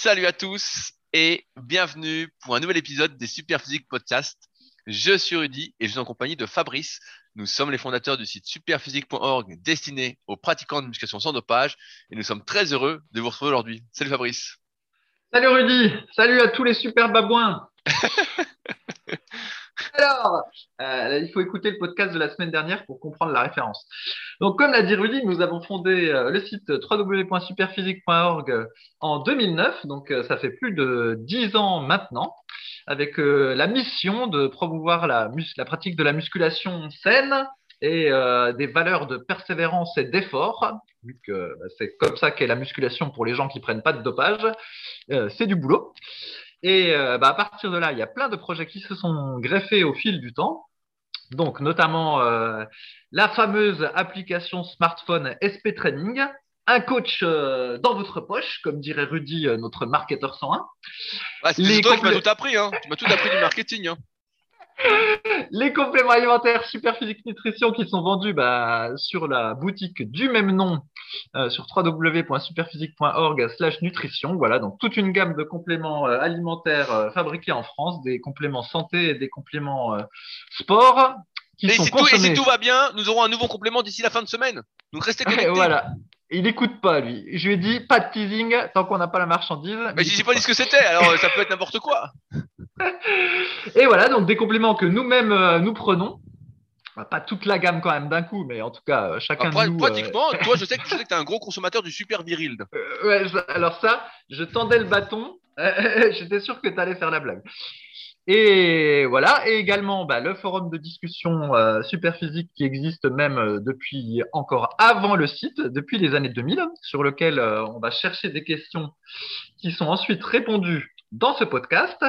Salut à tous et bienvenue pour un nouvel épisode des Superphysique Podcast. Je suis Rudy et je suis en compagnie de Fabrice. Nous sommes les fondateurs du site superphysique.org destiné aux pratiquants de musculation sans dopage et nous sommes très heureux de vous retrouver aujourd'hui. Salut Fabrice. Salut Rudy. Salut à tous les super babouins. Alors, euh, il faut écouter le podcast de la semaine dernière pour comprendre la référence. Donc, comme l'a dit Rudy, nous avons fondé euh, le site www.superphysique.org en 2009, donc euh, ça fait plus de dix ans maintenant, avec la mission de promouvoir la, la, pratique de la musculation saine et des valeurs de persévérance et d'effort, vu que bah, c'est comme ça qu'est la musculation pour les gens qui prennent pas de dopage, c'est du boulot. Et euh, bah, à partir de là, il y a plein de projets qui se sont greffés au fil du temps. Donc, notamment euh, la fameuse application smartphone SP Training, un coach euh, dans votre poche, comme dirait Rudy, notre marketeur 101. c'est toi qui m'as tout appris, hein. tu m'as tout appris du marketing. Hein les compléments alimentaires Superphysique Nutrition qui sont vendus bah, sur la boutique du même nom euh, sur www.superphysique.org/nutrition. Voilà, donc toute une gamme de compléments euh, alimentaires euh, fabriqués en France, des compléments santé et des compléments sport. Qui et, sont si tout, et si tout va bien, nous aurons un nouveau complément d'ici la fin de semaine. Donc restez connectés. voilà. Il n'écoute pas, lui. Je lui ai dit, pas de teasing tant qu'on n'a pas la marchandise. Mais, je n'ai pas dit ce que c'était, alors ça peut être n'importe quoi. Et voilà, donc des compléments que nous-mêmes euh, nous prenons. Pas toute la gamme quand même d'un coup, mais en tout cas, euh, chacun de nous. Euh, pratiquement, toi, je sais que, tu es un gros consommateur du super viril. ouais, alors ça, je tendais le bâton. J'étais sûr que tu allais faire la blague. Et voilà, et également bah, le forum de discussion euh, Superphysique qui existe même depuis encore avant le site, depuis les années 2000, sur lequel on va chercher des questions qui sont ensuite répondues dans ce podcast.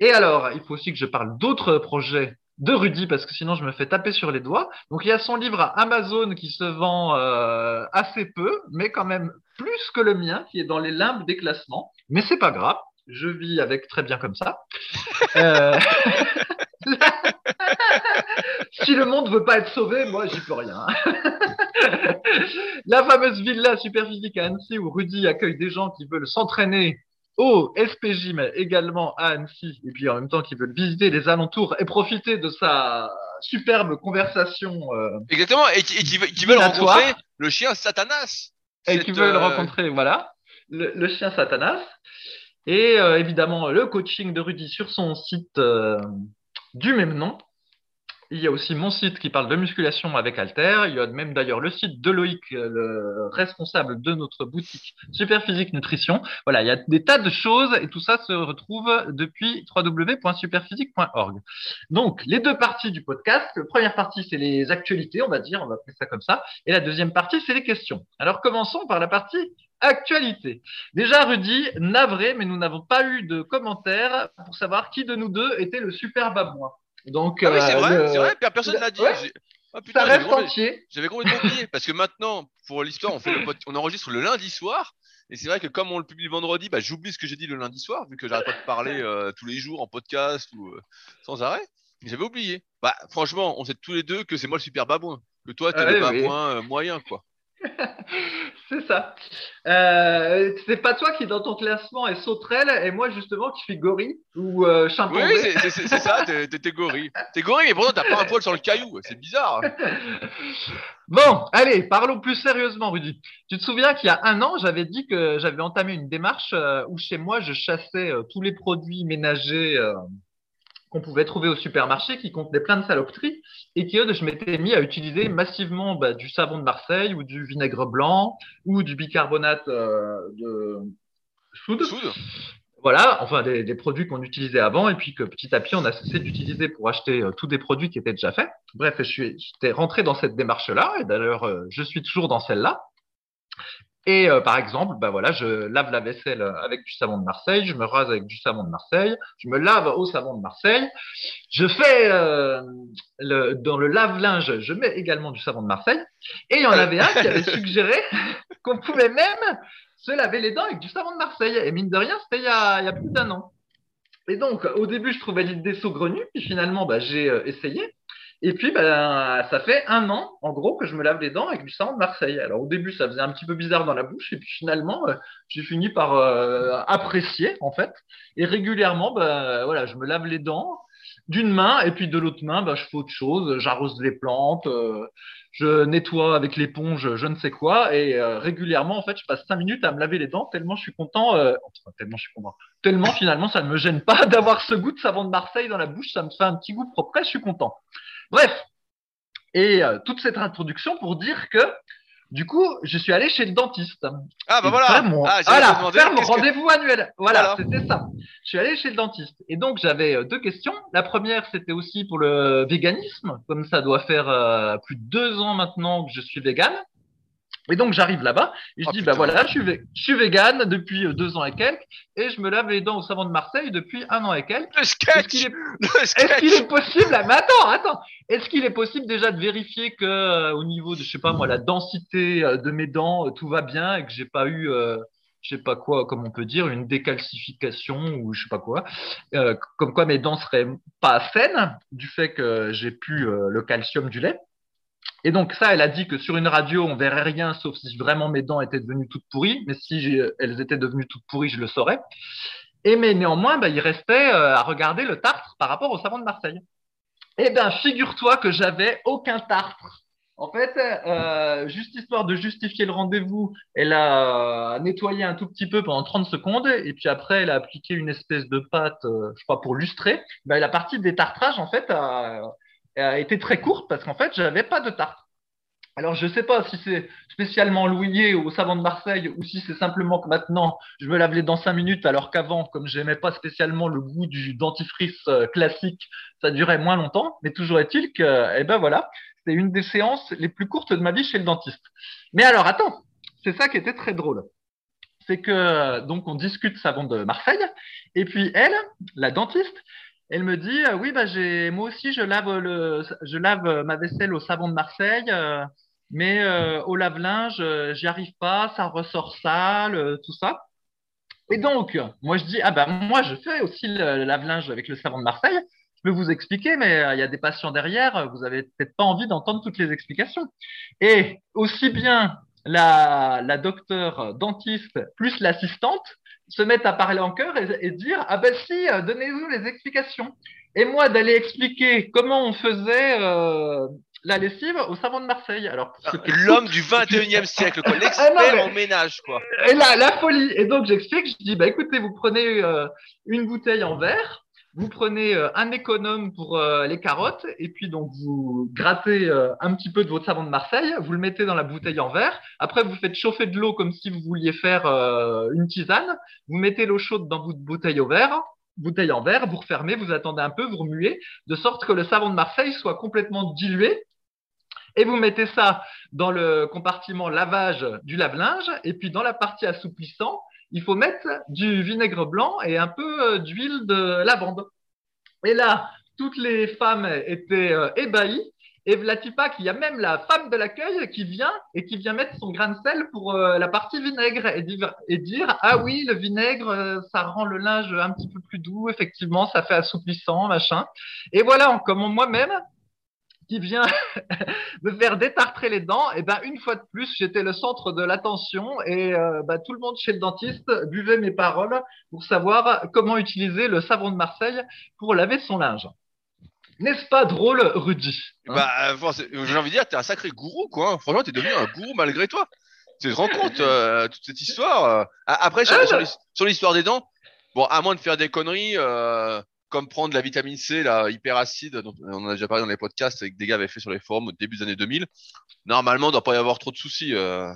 Et alors, il faut aussi que je parle d'autres projets de Rudy parce que sinon je me fais taper sur les doigts. Donc il y a son livre à Amazon qui se vend euh, assez peu, mais quand même plus que le mien qui est dans les limbes des classements. Mais c'est pas grave, je vis avec très bien comme ça. euh... si le monde veut pas être sauvé, moi j'y peux rien. La fameuse villa superphysique à Annecy où Rudy accueille des gens qui veulent s'entraîner au SPJ, mais également à Annecy, et puis en même temps qui veulent visiter les alentours et profiter de sa superbe conversation. Euh, Exactement, et qui, veulent rencontrer le chien Satanas. Et qui veulent euh, rencontrer, voilà, le, chien Satanas. Et euh, évidemment, le coaching de Rudy sur son site du même nom. Il y a aussi mon site qui parle de musculation avec Alter. Il y a même d'ailleurs le site de Loïc, euh, le responsable de notre boutique Superphysique Nutrition. Voilà, il y a des tas de choses et tout ça se retrouve depuis www.superphysique.org. Donc, les deux parties du podcast. La première partie, c'est les actualités, on va dire, on va appeler ça comme ça. Et la deuxième partie, c'est les questions. Alors, commençons par la partie actualité. Déjà, Rudy, navré, mais nous n'avons pas eu de commentaires pour savoir qui de nous deux était le super babouin. Donc, ah oui, c'est euh, vrai, c'est vrai, personne l'a dit. Ah, ça reste entier. J'avais complètement oublié parce que maintenant, pour l'histoire, on, fait on enregistre le lundi soir. Et c'est vrai que comme on le publie vendredi, bah, j'oublie ce que j'ai dit le lundi soir, vu que j'arrête pas de parler euh, tous les jours en podcast ou euh, sans arrêt. J'avais oublié. Bah, franchement, on sait tous les deux que c'est moi le super babouin. Que toi, tu es le babouin moyen, quoi. c'est ça. Euh, c'est pas toi qui dans ton classement est sauterelle et moi justement qui suis gorille ou euh, chimpanzé. Oui, c'est ça, t'es gorille. T'es gorille mais pourtant t'as pas un poil sur le caillou, c'est bizarre. bon, allez, parlons plus sérieusement, Rudy. Tu te souviens qu'il y a un an, j'avais dit que j'avais entamé une démarche euh, où chez moi je chassais euh, tous les produits ménagers qu'on pouvait trouver au supermarché qui contenait plein de saloperies et que je m'étais mis à utiliser massivement bah, du savon de Marseille ou du vinaigre blanc ou du bicarbonate euh, de soude. Voilà, enfin des, produits qu'on utilisait avant et puis que petit à petit on a cessé d'utiliser pour acheter euh, tous des produits qui étaient déjà faits. Bref, je suis, j'étais rentré dans cette démarche-là et d'ailleurs euh, je suis toujours dans celle-là. Et euh, par exemple, bah voilà, je lave la vaisselle avec du savon de Marseille, je me rase avec du savon de Marseille, je me lave au savon de Marseille, je fais euh, le, dans le lave-linge, je mets également du savon de Marseille. Et il y en avait un qui avait suggéré qu'on pouvait même se laver les dents avec du savon de Marseille. Et mine de rien, c'était il, y a, plus d'un an. Et donc, au début, je trouvais l'idée saugrenue, puis finalement, bah, j'ai euh, essayé. Et puis, ben, ça fait un an, en gros, que je me lave les dents avec du savon de Marseille. Alors, au début, ça faisait un petit peu bizarre dans la bouche, et puis finalement, euh, j'ai fini par euh, apprécier, en fait. Et régulièrement, ben, voilà, je me lave les dents d'une main, et puis de l'autre main, ben, je fais autre chose. J'arrose les plantes, euh, je nettoie avec l'éponge, je ne sais quoi, et régulièrement, en fait, je passe cinq minutes à me laver les dents tellement je suis content. Enfin, tellement je suis content. Tellement finalement, ça ne me gêne pas d'avoir ce goût de savon de Marseille dans la bouche. Ça me fait un petit goût propre. Je suis content. Bref, et euh, toute cette introduction pour dire que du coup, je suis allé chez le dentiste. Ah bah voilà. ah, voilà, faire mon rendez-vous annuel. Voilà, c'était ça. Je suis allé chez le dentiste. Et donc j'avais euh, deux questions. La première, c'était aussi pour le véganisme, comme ça doit faire euh, plus de deux ans maintenant que je suis végane. Et donc j'arrive là-bas et je oh, dis bah voilà, je suis, je suis vegan depuis euh, deux ans et quelques et je me lave les dents au savon de Marseille depuis un an et quelques. Est-ce qu'il est... est, possible Mais attends, attends. Est-ce qu'il est possible déjà de vérifier que euh, au niveau de je sais pas moi la densité euh, de mes dents tout va bien et que j'ai pas eu je sais pas quoi, comme on peut dire, une décalcification ou je sais pas quoi, comme quoi mes dents seraient pas saines du fait que j'ai plus le calcium du lait? Et donc ça, elle a dit que sur une radio, on verrait rien, sauf si vraiment mes dents étaient devenues toutes pourries. Mais si elles étaient devenues toutes pourries, je le saurais. Et mais néanmoins, bah, il restait euh, à regarder le tartre par rapport au savon de Marseille. Eh bien, figure-toi que j'avais aucun tartre. En fait, euh, juste histoire de justifier le rendez-vous, elle a nettoyé un tout petit peu pendant 30 secondes et puis après, elle a appliqué une espèce de pâte, euh, je crois, pour lustrer. Bah, la partie des tartrages, en fait, a été très courte parce qu'en fait, j'avais pas de tarte. Alors, je ne sais pas si c'est spécialement louillé au savon de Marseille ou si c'est simplement que maintenant, je me lave les dents cinq minutes alors qu'avant, comme j'aimais pas spécialement le goût du dentifrice euh, classique, ça durait moins longtemps. Mais toujours est-il que, eh ben voilà, c'est une des séances les plus courtes de ma vie chez le dentiste. Mais alors, attends, c'est ça qui était très drôle. C'est que, donc, on discute savon de Marseille et puis elle, la dentiste, elle me dit euh, oui bah j'ai moi aussi je lave le je lave ma vaisselle au savon de Marseille euh, mais euh, au lave-linge j'y arrive pas ça ressort sale tout ça. Et donc moi je dis ah bah moi je fais aussi le, lave-linge avec le savon de Marseille. Je peux vous expliquer mais il y a des patients derrière vous avez peut-être pas envie d'entendre toutes les explications. Et aussi bien la, la docteure dentiste plus l'assistante se mettent à parler en chœur et, dire ah ben si, euh, donnez-nous les explications. Et moi d'aller expliquer comment on faisait euh, la lessive au savon de Marseille. Alors ah, l'homme du 21e siècle, quoi, l'expert ah en ménage, quoi. Et là, la folie. Et donc j'explique, je dis bah écoutez, vous prenez euh, une bouteille en verre vous prenez euh, un économe pour euh, les carottes et puis donc vous grattez euh, un petit peu de votre savon de Marseille, vous le mettez dans la bouteille en verre. Après, vous faites chauffer de l'eau comme si vous vouliez faire une tisane. Vous mettez l'eau chaude dans votre bouteille au verre, bouteille en verre, vous refermez, vous attendez un peu, vous remuez, de sorte que le savon de Marseille soit complètement dilué. Et vous mettez ça dans le compartiment lavage du lave-linge. Et puis dans la partie assouplissant, il faut mettre du vinaigre blanc et un peu euh, d'huile de lavande. Et là, toutes les femmes étaient euh, ébahies. Et Vlatipa, qu'il y a même la femme de l'accueil qui vient et qui vient mettre son grain de sel pour euh, la partie vinaigre et dire, et dire, ah oui, le vinaigre, ça rend le linge un petit peu plus doux, effectivement, ça fait assouplissant, machin. Et voilà, comme moi-même, qui vient me faire détartrer les dents, et ben une fois de plus, j'étais le centre de l'attention et euh, ben, tout le monde chez le dentiste buvait mes paroles pour savoir comment utiliser le savon de Marseille pour laver son linge. N'est-ce pas drôle, Rudy hein? Bah, j'ai envie de dire, t'es un sacré gourou, quoi. Franchement, t'es devenu un gourou malgré toi. Tu te rends compte euh, toute cette histoire euh. Après, sur, ah, sur l'histoire des dents, bon, à moins de faire des conneries, comme prendre la vitamine C, la hyper acide, dont on en a déjà parlé dans les podcasts avec des gars avaient fait sur les forums au début des années 2000. Normalement, il ne doit pas y avoir trop de soucis. Euh.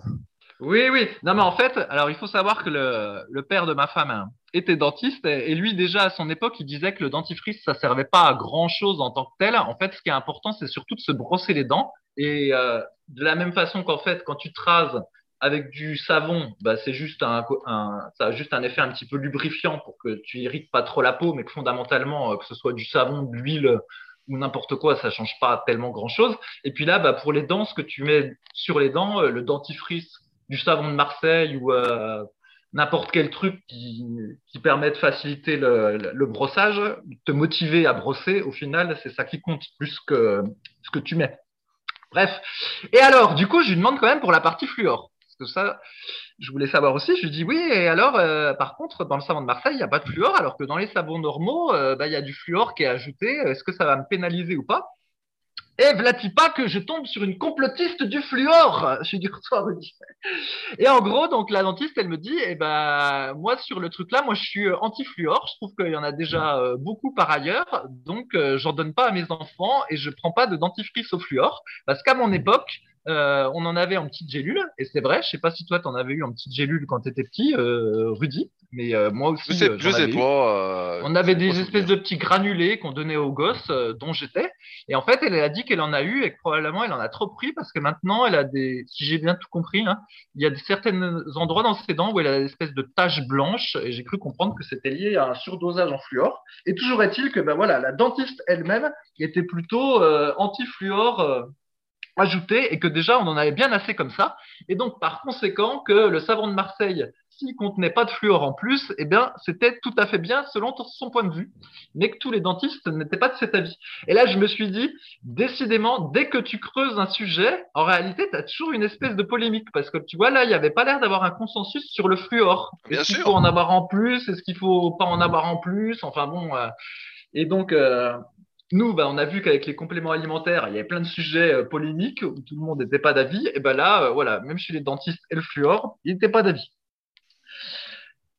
Oui, oui. Non, mais en fait, alors il faut savoir que le, père de ma femme était dentiste et, lui déjà à son époque, il disait que le dentifrice ça servait pas à grand chose en tant que tel. En fait, ce qui est important, c'est surtout de se brosser les dents et euh, de la même façon qu'en fait, quand tu te rases avec du savon, bah, c'est juste un, ça a juste un effet un petit peu lubrifiant pour que tu irrites pas trop la peau, mais que fondamentalement, euh, que ce soit du savon, de l'huile ou n'importe quoi, ça change pas tellement grand chose. Et puis là, bah, pour les dents, ce que tu mets sur les dents, euh, le dentifrice du savon de Marseille ou euh, n'importe quel truc qui, qui, permet de faciliter le, le, brossage, te motiver à brosser, au final, c'est ça qui compte plus que ce que tu mets. Bref. Et alors, du coup, je lui demande quand même pour la partie fluor. Ça, je voulais savoir aussi. Je lui dis oui, et alors, euh, par contre, dans le savon de Marseille, il n'y a pas de fluor, alors que dans les savons normaux, euh, bah, il y a du fluor qui est ajouté. Est-ce que ça va me pénaliser ou pas? Et vlati pas que je tombe sur une complotiste du fluor. Je suis du retour Et en gros, donc la dentiste, elle me dit, eh ben moi sur le truc là, moi je suis anti-fluor. Je trouve qu'il y en a déjà euh, beaucoup par ailleurs, donc euh, j'en donne pas à mes enfants et je prends pas de dentifrice au fluor parce qu'à mon époque, euh, on en avait en petite gélule, et c'est vrai, je sais pas si toi t'en avais eu en petite gélule quand t'étais petit, euh, Rudy, mais euh, moi aussi. Je sais, je sais pas. on avait des espèces de petits granulés qu'on donnait aux gosses, dont j'étais, et en fait, elle, a dit qu'elle en a eu et que probablement elle en a trop pris parce que maintenant elle a des, si j'ai bien tout compris, hein, il y a certains endroits dans ses dents où elle a des espèces de taches blanches, et j'ai cru comprendre que c'était lié à un surdosage en fluor. Et toujours est-il que ben voilà, la dentiste elle-même était plutôt anti-fluor ajouté et que déjà on en avait bien assez comme ça. Et donc par conséquent que le savon de Marseille, s'il contenait pas de fluor en plus, eh bien c'était tout à fait bien selon son point de vue, mais que tous les dentistes n'étaient pas de cet avis. Et là je me suis dit, décidément, dès que tu creuses un sujet, en réalité tu as toujours une espèce de polémique parce que tu vois là il n'y avait pas l'air d'avoir un consensus sur le fluor. Est-ce qu'il faut en avoir en plus? Est-ce qu'il faut pas en avoir en plus? Enfin bon. Euh, et donc, euh, nous, bah, on a vu qu'avec les compléments alimentaires, il y avait plein de sujets euh, polémiques où tout le monde n'était pas d'avis. Et ben là, euh, voilà, même chez les dentistes et le fluor, ils n'étaient pas d'avis.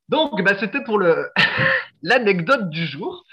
Donc, bah, c'était pour le l'anecdote du jour.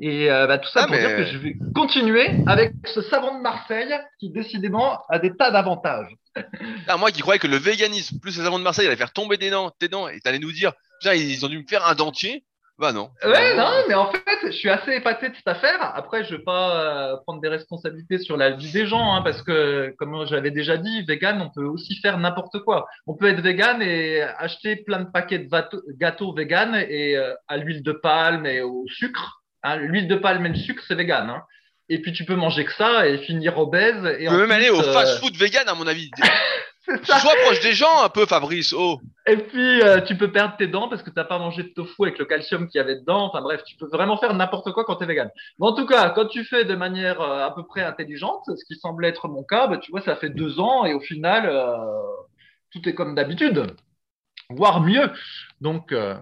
Et euh, bah, tout ça Ah, pour dire que je vais continuer avec ce savon de Marseille qui décidément a des tas d'avantages. Ah, moi qui croyais que le véganisme plus les savons de Marseille allait faire tomber des dents, tes dents et t'allais nous dire, ils ont dû me faire un dentier. Bah non. Ouais, non, mais en fait, je suis assez épaté de cette affaire. Après, je vais pas euh, prendre des responsabilités sur la vie des gens, hein, parce que, comme j'avais déjà dit, vegan, on peut aussi faire n'importe quoi. On peut être vegan et acheter plein de paquets de gâteaux vegan et euh, à l'huile de palme et au sucre. Hein, l'huile de palme et le sucre, c'est vegan. Hein. Et puis, tu peux manger que ça et finir obèse. Et Tu peux même plus, aller au euh, fast-food vegan, à mon avis. Sois proche des gens un peu, Fabrice. Oh. Et puis, euh, tu peux perdre tes dents parce que t'as pas mangé de tofu avec le calcium qu'il y avait dedans. Enfin bref, tu peux vraiment faire n'importe quoi quand tu es vegan. Mais en tout cas, quand tu fais de manière euh, à peu près intelligente, ce qui semble être mon cas, bah, tu vois, ça fait deux ans et au final, euh, tout est comme d'habitude, voire mieux. Donc, euh,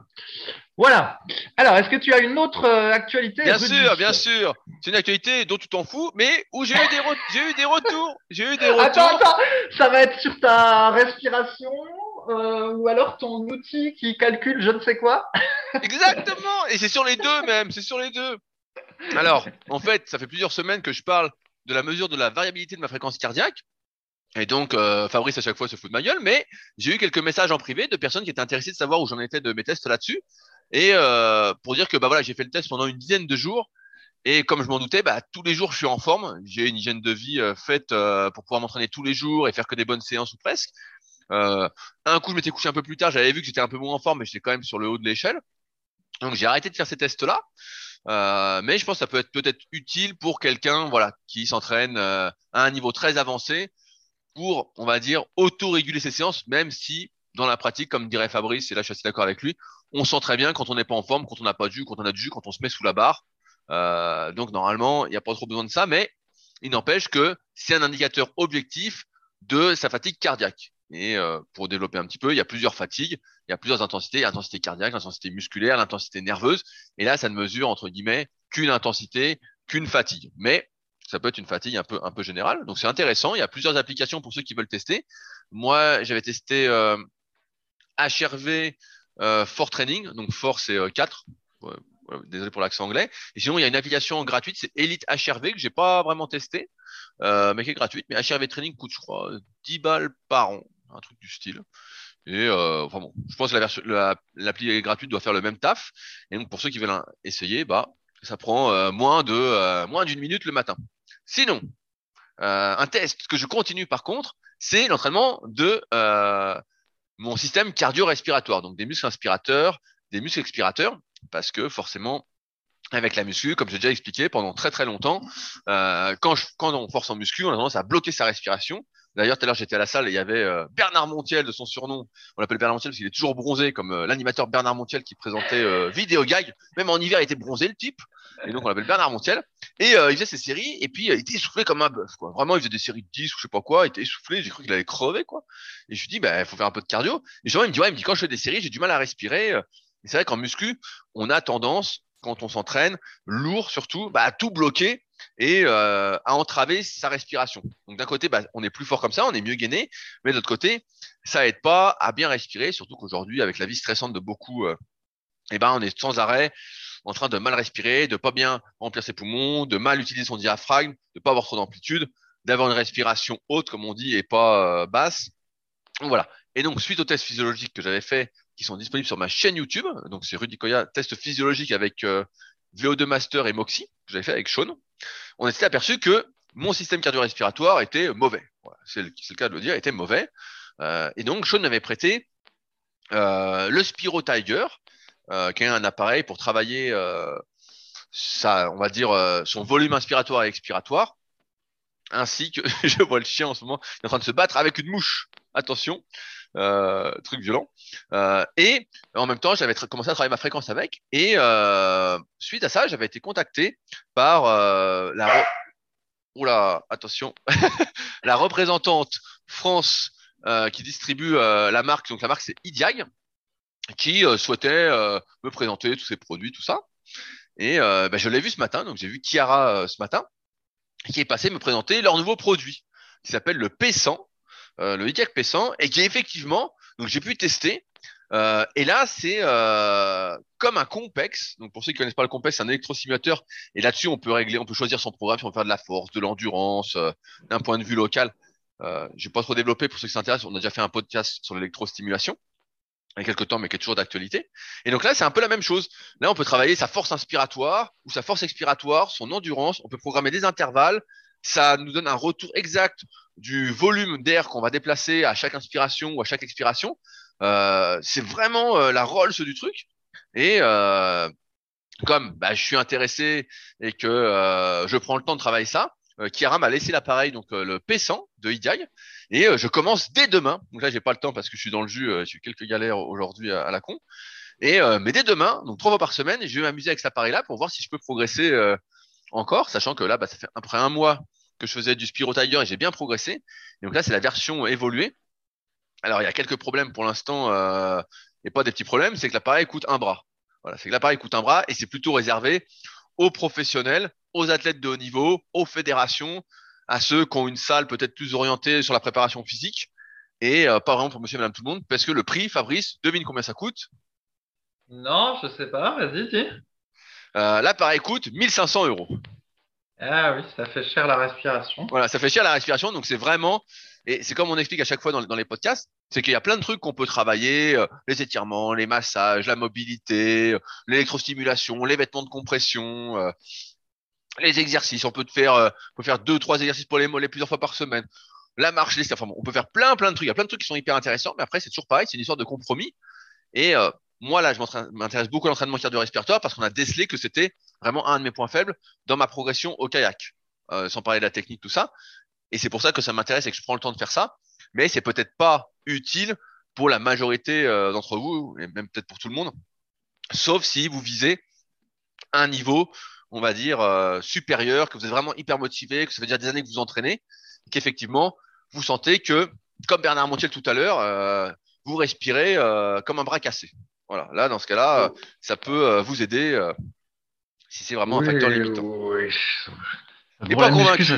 voilà. Alors, est-ce que tu as une autre euh, actualité Bien sûr, bien sûr. C'est une actualité dont tu t'en fous, mais où j'ai eu des, re- j'ai eu des retours. J'ai eu des Attends, retours. attends, ça va être sur ta respiration euh, ou alors ton outil qui calcule je ne sais quoi. Exactement. Et c'est sur les deux même. C'est sur les deux. Alors, en fait, ça fait plusieurs semaines que je parle de la mesure de la variabilité de ma fréquence cardiaque. Et donc, euh, Fabrice à chaque fois se fout de ma gueule, mais j'ai eu quelques messages en privé de personnes qui étaient intéressées de savoir où j'en étais de mes tests là-dessus. Et euh, pour dire que bah voilà, j'ai fait le test pendant une dizaine de jours. Et comme je m'en doutais, bah, tous les jours je suis en forme. J'ai une hygiène de vie euh, faite euh, pour pouvoir m'entraîner tous les jours et faire que des bonnes séances ou presque. Euh, un coup, je m'étais couché un peu plus tard, j'avais vu que j'étais un peu moins en forme, mais j'étais quand même sur le haut de l'échelle. Donc j'ai arrêté de faire ces tests-là. Euh, mais je pense que ça peut être peut-être utile pour quelqu'un voilà, qui s'entraîne euh, à un niveau très avancé pour, on va dire, auto-réguler ses séances, même si dans la pratique, comme dirait Fabrice, et là je suis assez d'accord avec lui, on sent très bien quand on n'est pas en forme, quand on n'a pas de jus, quand on a du quand on se met sous la barre. Euh, donc normalement, il n'y a pas trop besoin de ça, mais il n'empêche que c'est un indicateur objectif de sa fatigue cardiaque. Et euh, pour développer un petit peu, il y a plusieurs fatigues, il y a plusieurs intensités, il l'intensité cardiaque, l'intensité musculaire, l'intensité nerveuse. Et là, ça ne mesure entre guillemets qu'une intensité, qu'une fatigue. Mais ça peut être une fatigue un peu un peu générale. Donc c'est intéressant. Il y a plusieurs applications pour ceux qui veulent tester. Moi, j'avais testé HRV euh, Fort Training. Donc Fort c'est euh, 4. Ouais, ouais, désolé pour l'accent anglais. Et sinon, il y a une application gratuite, c'est Elite HRV que j'ai pas vraiment testé, euh, mais qui est gratuite. Mais HRV Training coûte, je crois, 10 balles par an, un truc du style. Et euh, enfin bon, je pense que la version, la- l'appli gratuite doit faire le même taf. Et donc pour ceux qui veulent essayer, bah ça prend euh, moins de euh, moins d'une minute le matin. Sinon, euh, un test que je continue par contre, c'est l'entraînement de euh, mon système cardio-respiratoire, donc des muscles inspirateurs, des muscles expirateurs, parce que forcément, avec la muscu, comme j'ai déjà expliqué pendant très très longtemps, euh, quand, quand on force en muscu, on a tendance à bloquer sa respiration D'ailleurs, tout à l'heure, j'étais à la salle et il y avait euh, Bernard Montiel de son surnom. On l'appelle Bernard Montiel parce qu'il est toujours bronzé, comme euh, l'animateur Bernard Montiel qui présentait Vidéo Gag. Même en hiver, il était bronzé, le type. Et donc, on l'appelle Bernard Montiel. Et euh, il faisait ses séries et puis il était essoufflé comme un bœuf, quoi. Vraiment, il faisait des séries de 10 ou je sais pas quoi. Il était essoufflé. J'ai cru qu'il allait crever, quoi. Et je lui dis, bah, il faut faire un peu de cardio. Et justement, il me dit, ouais, il me dit, quand je fais des séries, j'ai du mal à respirer. Et c'est vrai qu'en muscu, on a tendance, quand on s'entraîne, lourd surtout, bah, à tout bloquer et euh, à entraver sa respiration. Donc d'un côté, bah, on est plus fort comme ça, on est mieux gainé, mais de l'autre côté, ça aide pas à bien respirer, surtout qu'aujourd'hui, avec la vie stressante de beaucoup, euh, eh ben, on est sans arrêt en train de mal respirer, de pas bien remplir ses poumons, de mal utiliser son diaphragme, de pas avoir trop d'amplitude, d'avoir une respiration haute, comme on dit, et pas euh, basse. Voilà. Et donc, suite aux tests physiologiques que j'avais fait, qui sont disponibles sur ma chaîne YouTube, donc c'est Rudy Koya, test physiologique avec euh, VO2 Master et Moxie, que j'avais fait avec Sean, on s'était aperçu que mon système cardio-respiratoire était mauvais. C'est le, le, cas de le dire, était mauvais. Euh, et donc, Sean m'avait prêté euh, le Spiro Tiger, euh, qui est un appareil pour travailler euh, on va dire, euh, son volume inspiratoire et expiratoire, ainsi que je vois le chien en ce moment, il est en train de se battre avec une mouche. Attention, truc violent. Et en même temps, j'avais commencé à travailler ma fréquence avec. Et suite à ça, j'avais été contacté par la. Attention, la représentante France qui distribue la marque. Donc la marque c'est Idiag, qui souhaitait me présenter tous ses produits, tout ça. Et bah, je l'ai vu ce matin. Donc j'ai vu Chiara ce matin, qui est passé me présenter leur nouveau produit, qui s'appelle le P100 euh, le Idiac P100 et qui effectivement, donc j'ai pu tester. Euh, et là, c'est euh, comme un Compex. Donc pour ceux qui connaissent pas le Compex, c'est un électrosimulateur. Et là-dessus, on peut régler, on peut choisir son programme si on veut faire de la force, de l'endurance, euh, d'un point de vue local. Euh, vais pas trop développer pour ceux qui s'intéressent. On a déjà fait un podcast sur l'électrostimulation il quelques temps, mais qui est toujours d'actualité. Et donc là, c'est un peu la même chose. Là, on peut travailler sa force inspiratoire ou sa force expiratoire, son endurance. On peut programmer des intervalles. Ça nous donne un retour exact du volume d'air qu'on va déplacer à chaque inspiration ou à chaque expiration. Euh, c'est vraiment euh, la Rolls du truc. Et euh, comme bah, je suis intéressé et que euh, je prends le temps de travailler ça, euh, Kiara m'a laissé l'appareil, donc le P100 de IDIAG, et je commence dès demain. Donc là, j'ai pas le temps parce que je suis dans le jus, j'ai eu quelques galères aujourd'hui à, la con. Et mais dès demain, donc trois fois par semaine, je vais m'amuser avec cet appareil-là pour voir si je peux progresser encore, sachant que là, bah, ça fait après un mois que je faisais du Spiro Tiger et j'ai bien progressé. Donc là, c'est la version évoluée. Alors, il y a quelques problèmes pour l'instant, euh, et pas des petits problèmes, c'est que l'appareil coûte un bras. Voilà, c'est que l'appareil coûte un bras et c'est plutôt réservé aux professionnels, aux athlètes de haut niveau, aux fédérations, à ceux qui ont une salle peut-être plus orientée sur la préparation physique et euh, pas vraiment pour monsieur et madame tout le monde parce que le prix, Fabrice, devine combien ça coûte? Non, je sais pas, vas-y, dis. Euh, l'appareil coûte 1500 euros. Ah oui, ça fait cher la respiration. Voilà, ça fait cher la respiration. Donc c'est vraiment, et c'est comme on explique à chaque fois dans, dans les podcasts, c'est qu'il y a plein de trucs qu'on peut travailler, euh, les étirements, les massages, la mobilité, euh, l'électrostimulation, les vêtements de compression, les exercices. On peut faire, euh, peut faire deux, trois exercices pour les mollets plusieurs fois par semaine. La marche, les enfin, on peut faire plein, plein de trucs. Il y a plein de trucs qui sont hyper intéressants, mais après c'est toujours pareil, c'est une histoire de compromis. Et euh, moi là, je m'intéresse beaucoup à l'entraînement cardio-respiratoire parce qu'on a décelé que c'était vraiment un de mes points faibles dans ma progression au kayak, euh, sans parler de la technique, tout ça. Et c'est pour ça que ça m'intéresse et que je prends le temps de faire ça. Mais c'est peut-être pas utile pour la majorité euh, d'entre vous, et même peut-être pour tout le monde, sauf si vous visez un niveau, on va dire, euh, supérieur, que vous êtes vraiment hyper motivé, que ça fait déjà des années que vous entraînez, qu'effectivement, vous sentez que, comme Bernard Montiel tout à l'heure, euh, vous respirez euh, comme un bras cassé. Voilà, là, dans ce cas-là, ça peut vous aider si c'est vraiment oui, un facteur limitant. Oui. Et pas convaincu. Ça,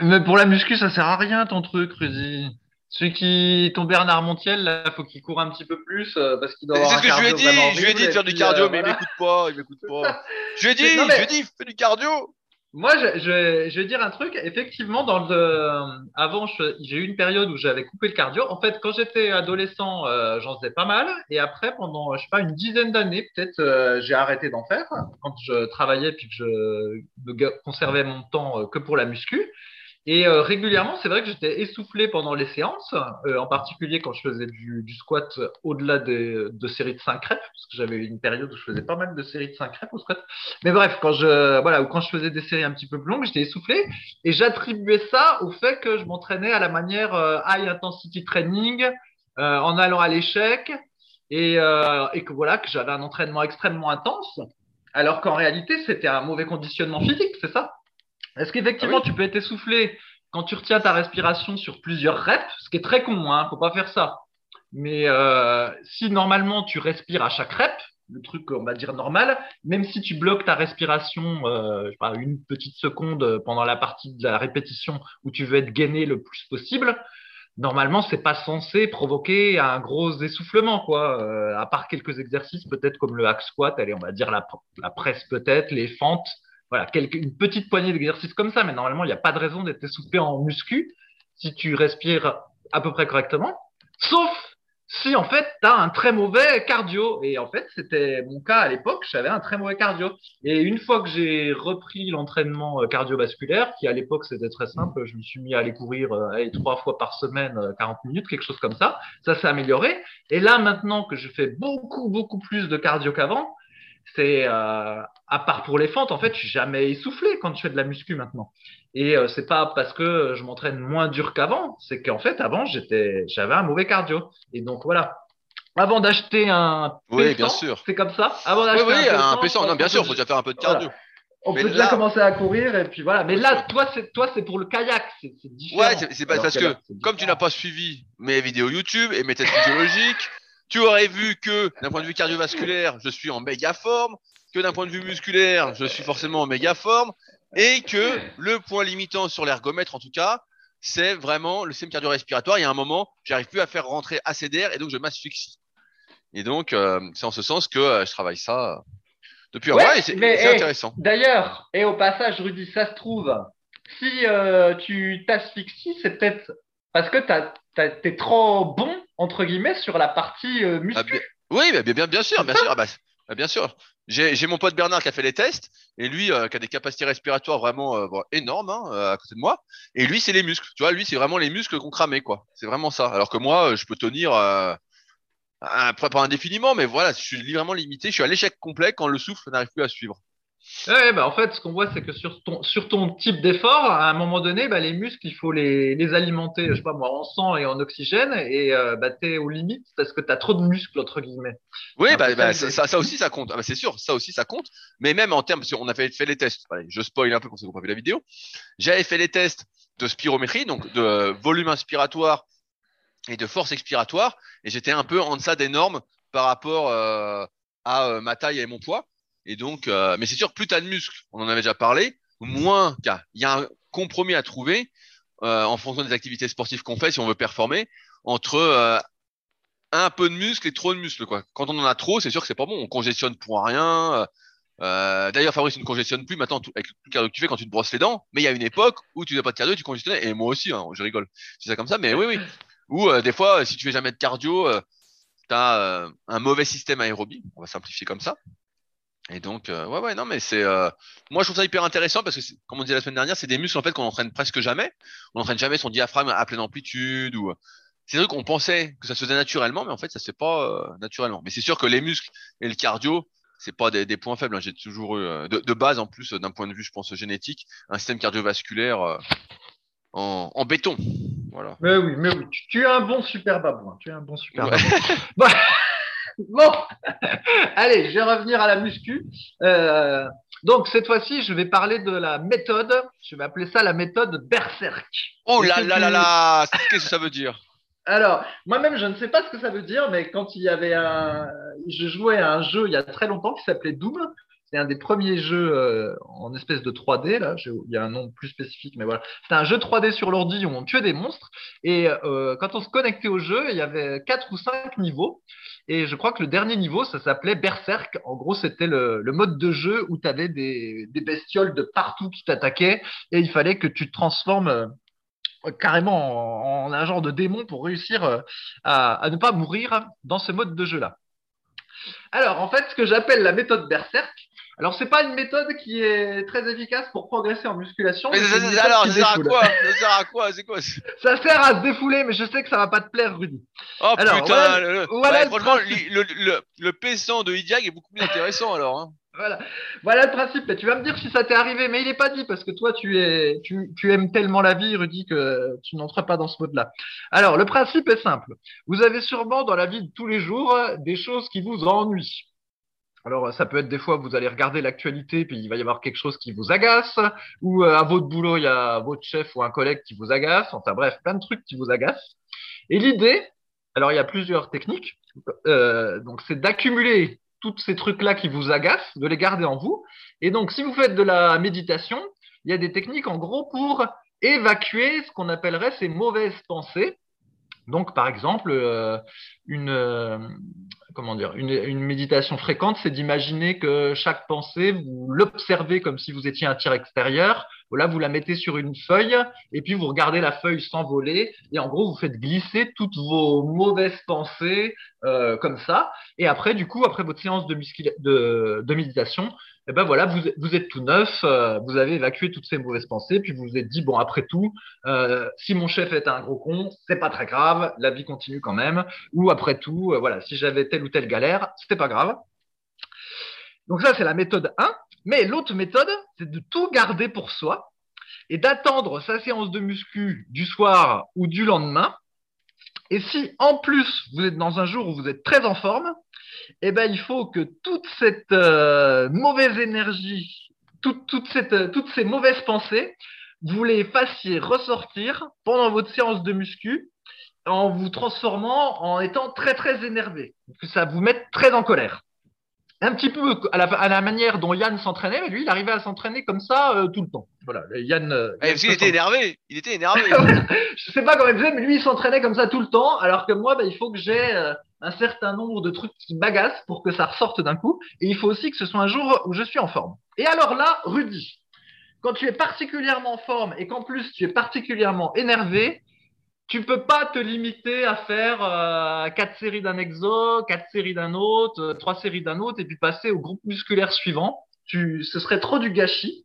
mais pour la muscu, ça sert à rien ton truc, Rudy. Celui qui, ton Bernard Montiel, là, faut qu'il court un petit peu plus euh, parce qu'il doit. C'est ce que je lui ai dit. Je lui ai dit de faire du cardio, euh, mais voilà. il m'écoute pas. Il m'écoute pas. je lui ai dit, non, mais... je lui ai dit, fais du cardio. Moi, je, je, je, vais dire un truc. Effectivement, dans le, avant, j'ai eu une période où j'avais coupé le cardio. En fait, quand j'étais adolescent, euh, j'en faisais pas mal. Et après, pendant, je sais pas, une dizaine d'années, peut-être, euh, j'ai arrêté d'en faire quand je travaillais puis que je me conservais mon temps euh, que pour la muscu. Et euh, régulièrement, c'est vrai que j'étais essoufflé pendant les séances, euh, en particulier quand je faisais du, du squat au-delà de séries de 5 reps, parce que j'avais une période où je faisais pas mal de séries de 5 reps au squat. Mais bref, quand je, voilà, ou quand je faisais des séries un petit peu plus longues, j'étais essoufflé. Et j'attribuais ça au fait que je m'entraînais à la manière euh, high intensity training, en allant à l'échec. Et, et que voilà, que j'avais un entraînement extrêmement intense, alors qu'en réalité, c'était un mauvais conditionnement physique, c'est ça? Est-ce qu'effectivement, ah tu peux être essoufflé quand tu retiens ta respiration sur plusieurs reps, ce qui est très con, hein, faut pas faire ça. Mais euh, si normalement tu respires à chaque rep, le truc on va dire normal, même si tu bloques ta respiration, euh, je sais pas, une petite seconde pendant la partie de la répétition où tu veux être gainé le plus possible, normalement c'est pas censé provoquer un gros essoufflement quoi. Euh, à part quelques exercices peut-être comme le hack squat, allez on va dire la, la presse peut-être, les fentes, voilà, quelques, une petite poignée d'exercices comme ça, mais normalement, il n'y a pas de raison d'être essoufflé en muscu si tu respires à peu près correctement, sauf si en fait tu as un très mauvais cardio. Et en fait, c'était mon cas à l'époque, j'avais un très mauvais cardio. Et une fois que j'ai repris l'entraînement euh, cardiovasculaire, qui à l'époque c'était très simple, je me suis mis à aller courir euh, trois fois par semaine, 40 euh, minutes, quelque chose comme ça, ça s'est amélioré. Et là maintenant que je fais beaucoup, beaucoup plus de cardio qu'avant, c'est euh, à part pour les fentes, en fait, je suis jamais essoufflé quand je fais de la muscu maintenant. Et euh, c'est pas parce que je m'entraîne moins dur qu'avant, c'est qu'en fait avant j'étais, j'avais un mauvais cardio. Et donc voilà. Avant d'acheter un oui, bien sûr. c'est comme ça. Avant d'acheter oui, oui, un, un non, bien sûr, faut déjà faire un peu de cardio. On peut déjà commencer à courir et puis voilà. Mais là, toi, c'est toi, c'est pour le kayak, c'est différent. Ouais, c'est parce que, comme tu n'as pas suivi mes vidéos YouTube et mes tests physiologiques, tu aurais vu que d'un point de vue cardiovasculaire, je suis en méga forme, que d'un point de vue musculaire, je suis forcément en méga forme, et que le point limitant sur l'ergomètre, en tout cas, c'est vraiment le système cardio-respiratoire. Il y a un moment, j'arrive plus à faire rentrer assez d'air et donc je m'asphyxie. Et donc, euh, c'est en ce sens que euh, je travaille ça euh, depuis un mois et c'est intéressant. D'ailleurs, et au passage, Rudy, ça se trouve, si tu t'asphyxies, c'est peut-être parce que tu es trop bon, entre guillemets, sur la partie euh, muscu. Ah, oui, bien, bien, bien sûr, bien sûr. Ah, bah, bah, bien sûr. J'ai mon pote Bernard qui a fait les tests et lui euh, qui a des capacités respiratoires vraiment euh, énormes hein, à côté de moi. Et lui, c'est les muscles. Tu vois, lui, c'est vraiment les muscles qu'on cramait, quoi. C'est vraiment ça. Alors que moi, je peux tenir un, pas indéfiniment, mais voilà, je suis vraiment limité. Je suis à l'échec complet quand le souffle n'arrive plus à suivre. Ouais, bah en fait, ce qu'on voit, c'est que sur ton, sur ton type d'effort, à un moment donné, bah, les muscles, il faut les, les alimenter, je sais pas moi, en sang et en oxygène, et euh, bah, tu es aux limites parce que tu as trop de muscles, entre guillemets. Oui, bah, bah ça, ça, aussi, ça compte. Ah, c'est sûr, ça aussi, ça compte. Mais même en termes, on a fait, fait les tests, je spoil un peu pour ceux qui n'ont pas vu la vidéo, j'avais fait les tests de spirométrie, donc de volume inspiratoire et de force expiratoire, et j'étais un peu en deçà des normes par rapport euh, à euh, ma taille et mon poids. Et donc, euh, mais c'est sûr, plus tu as de muscles, on en avait déjà parlé, moins il y a un compromis à trouver euh, en fonction des activités sportives qu'on fait si on veut performer entre euh, un peu de muscles et trop de muscles. Quoi. Quand on en a trop, c'est sûr que c'est pas bon. On congestionne pour rien. D'ailleurs, Fabrice, tu ne congestionnes plus maintenant avec le cardio que tu fais quand tu te brosses les dents. Mais il y a une époque où tu n'as pas de cardio, tu congestionnais. Et moi aussi, hein, je rigole. C'est ça comme ça, mais oui, oui. Ou des fois, si tu fais jamais de cardio, tu as un mauvais système aérobie. On va simplifier comme ça. Et donc, euh, ouais, ouais, non, mais c'est, euh, moi, je trouve ça hyper intéressant parce que, comme on disait la semaine dernière, c'est des muscles en fait qu'on entraîne presque jamais. On entraîne jamais son diaphragme à pleine amplitude ou. C'est vrai qu'on pensait que ça se faisait naturellement, mais en fait, ça se fait pas euh, naturellement. Mais c'est sûr que les muscles et le cardio, c'est pas des, des, points faibles. Hein. J'ai toujours eu, de, de, base en plus, d'un point de vue, je pense génétique, un système cardiovasculaire en, en, béton. Voilà. Mais oui, mais oui, tu, es un bon super babouin. Tu es un bon super babouin. Bon, allez, je vais revenir à la muscu. Euh, donc cette fois-ci, je vais parler de la méthode. Je vais appeler ça la méthode Berserk. Oh là là là là Qu'est-ce que ça veut dire? Alors, moi-même, je ne sais pas ce que ça veut dire, mais quand il y avait un, je jouais à un jeu il y a très longtemps qui s'appelait Doom. C'est un des premiers jeux euh, en espèce de 3D. Là, il y a un nom plus spécifique, mais voilà. C'était un jeu 3D sur l'ordi où on tuait des monstres. Et euh, quand on se connectait au jeu, il y avait quatre ou cinq niveaux. Et je crois que le dernier niveau, ça s'appelait Berserk. En gros, c'était le, mode de jeu où tu avais des, bestioles de partout qui t'attaquaient et il fallait que tu te transformes euh, carrément en, un genre de démon pour réussir euh, à, ne pas mourir dans ce mode de jeu-là. Alors, en fait, ce que j'appelle la méthode Berserk, Alors, c'est pas une méthode qui est très efficace pour progresser en musculation. Mais mais ça- alors, ça sert à quoi? Ça sert à quoi? C'est quoi? Ça sert à se défouler, mais je sais que ça va pas te plaire, Rudy. Oh Alors, putain voilà- le- le- voilà ouais, le Franchement, le, le, le paissant de Idiag est beaucoup plus intéressant alors. Hein. Voilà. voilà le principe. Mais tu vas me dire si ça t'est arrivé, mais il est pas dit parce que toi, tu es, tu, tu aimes tellement la vie, Rudy, que tu n'entres pas dans ce mode-là. Alors, le principe est simple. Vous avez sûrement dans la vie de tous les jours des choses qui vous ennuient. Alors, ça peut être des fois, vous allez regarder l'actualité, puis il va y avoir quelque chose qui vous agace, ou euh, à votre boulot, il y a votre chef ou un collègue qui vous agace, enfin bref, plein de trucs qui vous agacent. Et l'idée, alors il y a plusieurs techniques, euh, donc c'est d'accumuler tous ces trucs-là qui vous agacent, de les garder en vous. Et donc, si vous faites de la méditation, il y a des techniques en gros pour évacuer ce qu'on appellerait ces mauvaises pensées. Donc, par exemple, euh, une, euh, comment dire, une, une méditation fréquente, c'est d'imaginer que chaque pensée, vous l'observez comme si vous étiez un tir extérieur. Là, vous la mettez sur une feuille et puis vous regardez la feuille s'envoler et en gros, vous faites glisser toutes vos mauvaises pensées euh, comme ça. Et après, du coup, après votre séance de, de, de méditation, eh ben voilà, vous, vous êtes tout neuf, euh, vous avez évacué toutes ces mauvaises pensées, puis vous vous êtes dit bon après tout, euh, si mon chef est un gros con, c'est pas très grave, la vie continue quand même. Ou après tout, euh, voilà, si j'avais telle ou telle galère, c'était pas grave. Donc ça, c'est la méthode 1. Mais l'autre méthode, c'est de tout garder pour soi et d'attendre sa séance de muscu du soir ou du lendemain. Et si en plus vous êtes dans un jour où vous êtes très en forme, eh ben il faut que toute cette euh, mauvaise énergie, euh, toutes ces mauvaises pensées, vous les fassiez ressortir pendant votre séance de muscu en vous transformant en étant très très énervé, que ça vous mette très en colère. Un petit peu à la, à la manière dont Yann s'entraînait, mais lui, il arrivait à s'entraîner comme ça euh, tout le temps. Voilà, Yann. euh, Eh, Yann se était énervé. Il était énervé. je sais pas comment il faisait, mais lui, il s'entraînait comme ça tout le temps, alors que moi, bah, il faut que j'ai euh, un certain nombre de trucs qui m'agacent pour que ça ressorte d'un coup. Et il faut aussi que ce soit un jour où je suis en forme. Et alors là, Rudy, quand tu es particulièrement en forme et qu'en plus tu es particulièrement énervé, tu peux pas te limiter à faire euh, quatre séries d'un exo, quatre séries d'un autre, euh, trois séries d'un autre, et puis passer au groupe musculaire suivant. Tu, ce serait trop du gâchis.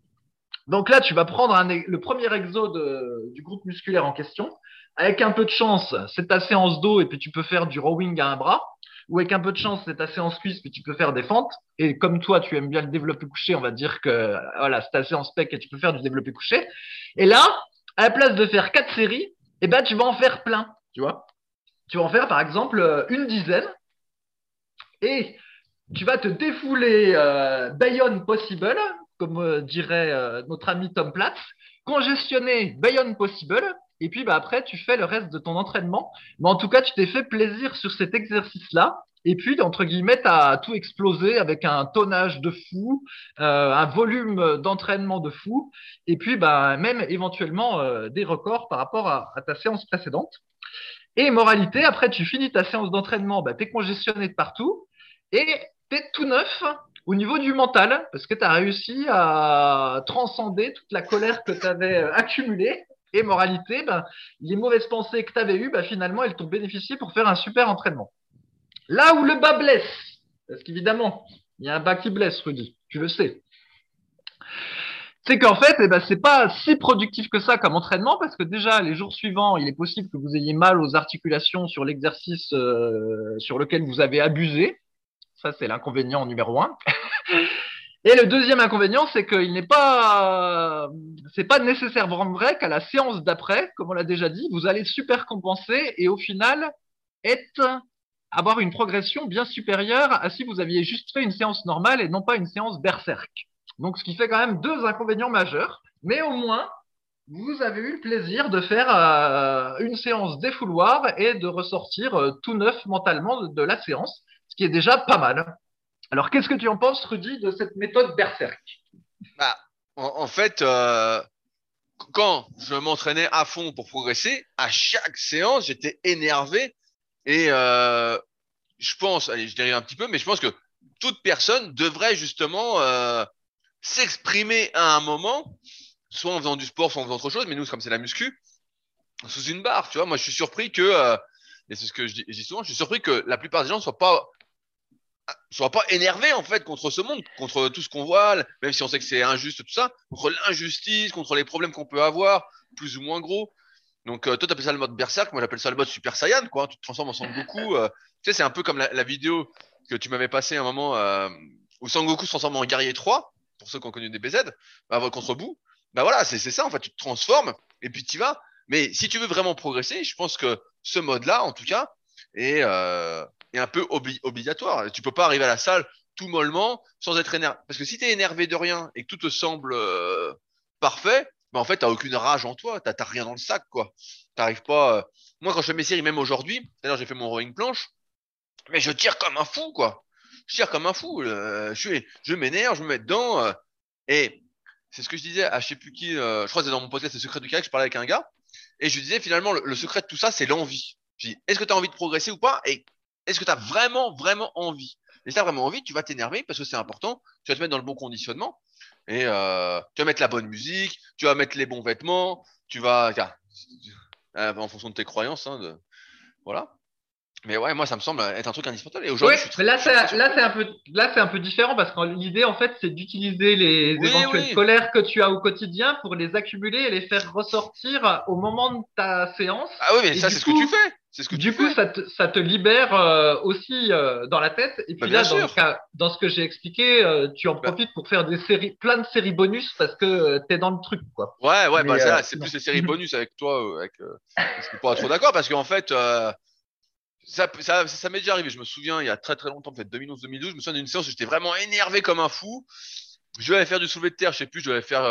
Donc là, tu vas prendre le premier exo de- du groupe musculaire en question. Avec un peu de chance, c'est ta séance dos et puis tu peux faire du rowing à un bras. Ou avec un peu de chance, c'est ta séance cuisse puis tu peux faire des fentes. Et comme toi, tu aimes bien le développé couché, on va dire que voilà, c'est ta séance pec et tu peux faire du développé couché. Et là, à la place de faire quatre séries, eh ben, tu vas en faire plein, tu vois. Tu vas en faire, par exemple, euh, une dizaine. Et tu vas te défouler euh, Bayonne Possible, comme euh, dirait notre ami Tom Platz, congestionner Bayonne Possible, et puis bah, après, tu fais le reste de ton entraînement. Mais en tout cas, tu t'es fait plaisir sur cet exercice-là. Et puis, entre guillemets, tu as tout explosé avec un tonnage de fou, euh, un volume d'entraînement de fou, et puis bah, même éventuellement euh, des records par rapport à, ta séance précédente. Et moralité, après, tu finis ta séance d'entraînement, bah, tu es congestionné de partout, et tu es tout neuf au niveau du mental, parce que tu as réussi à transcender toute la colère que tu avais accumulée. Et moralité, ben, les mauvaises pensées que tu avais eues, ben, finalement, elles t'ont bénéficié pour faire un super entraînement. Là où le bas blesse, parce qu'évidemment, il y a un bas qui blesse, Rudy, tu le sais. C'est qu'en fait, eh ben, c'est pas si productif que ça comme entraînement, parce que déjà, les jours suivants, il est possible que vous ayez mal aux articulations sur l'exercice euh, sur lequel vous avez abusé. Ça, c'est l'inconvénient numéro un. Et le deuxième inconvénient, c'est qu'il n'est pas, c'est pas nécessairement vrai qu'à la séance d'après, comme on l'a déjà dit, vous allez super compenser et au final être, avoir une progression bien supérieure à si vous aviez juste fait une séance normale et non pas une séance berserk. Donc, ce qui fait quand même deux inconvénients majeurs, mais au moins, vous avez eu le plaisir de faire euh, une séance défouloir et de ressortir euh, tout neuf mentalement de, la séance, ce qui est déjà pas mal. Alors, qu'est-ce que tu en penses, Rudy, de cette méthode berserk? Bah, en, en fait, euh, quand je m'entraînais à fond pour progresser, à chaque séance, j'étais énervé et euh, je pense, allez, je dérive un petit peu, mais je pense que toute personne devrait justement euh, s'exprimer à un moment, soit en faisant du sport, soit en faisant autre chose, mais nous, comme c'est la muscu, sous une barre, tu vois. Moi, je suis surpris que, euh, et c'est ce que je dis, je souvent, je suis surpris que la plupart des gens ne soient pas soit pas énervé en fait contre ce monde, contre tout ce qu'on voit, même si on sait que c'est injuste tout ça, contre l'injustice, contre les problèmes qu'on peut avoir, plus ou moins gros. Donc euh, toi t'appelles ça le mode berserk, moi j'appelle ça le mode super saiyan quoi. Tu te transformes en Sangoku. Euh, tu sais c'est un peu comme la, vidéo que tu m'avais passé un moment euh, où Sangoku se transforme en guerrier 3 pour ceux qui ont connu des BZ, bah, contre bout. Bah voilà c'est ça en fait tu te transformes et puis tu vas. Mais si tu veux vraiment progresser, je pense que ce mode là en tout cas est euh, est un peu obligatoire. Tu peux pas arriver à la salle tout mollement sans être énervé. Parce que si tu es énervé de rien et que tout te semble euh, parfait, bah en fait, t'as aucune rage en toi, t'as rien dans le sac, quoi. T'arrives pas. Euh, moi, quand je fais mes séries, même aujourd'hui, d'ailleurs, j'ai fait mon rowing planche, mais je tire comme un fou, quoi. Je tire comme un fou. Euh, je m'énerve, je me mets dedans. et c'est ce que je disais à je sais plus qui, je crois que c'est dans mon podcast Le secret du kayak, je parlais avec un gars, et je lui disais finalement, le, le secret de tout ça, c'est l'envie. Je dis, est-ce que tu as envie de progresser ou pas? Et est-ce que tu as vraiment, vraiment envie? Et si tu as vraiment envie, tu vas t'énerver parce que c'est important. Tu vas te mettre dans le bon conditionnement. Et euh, tu vas mettre la bonne musique, tu vas mettre les bons vêtements, tu vas. Euh, en fonction de tes croyances. Hein, de... Voilà. Mais ouais, moi, ça me semble être un truc indispensable. Et aujourd'hui, mais là, c'est un peu, là, c'est un peu différent parce que l'idée, en fait, c'est d'utiliser les éventuelles colères que tu as au quotidien pour les accumuler et les faire ressortir au moment de ta séance. Ah oui, mais ça, c'est ce que tu fais. C'est ce que du coup, Ça, te, ça te libère euh, aussi euh, dans la tête. Et puis bah, là, dans, cas, dans, ce que j'ai expliqué, euh, tu en bah. profites pour faire des séries, plein de séries bonus parce que tu es dans le truc, quoi. Ouais, ouais, bah, c'est plus les séries bonus avec toi. Avec, je suis pas trop d'accord parce qu'en fait ça, ça, ça m'est déjà arrivé. Je me souviens, il y a très très longtemps, peut-être 2011-2012, je me souviens d'une séance où j'étais vraiment énervé comme un fou. Je devais faire du soulevé de terre, je sais plus, je devais faire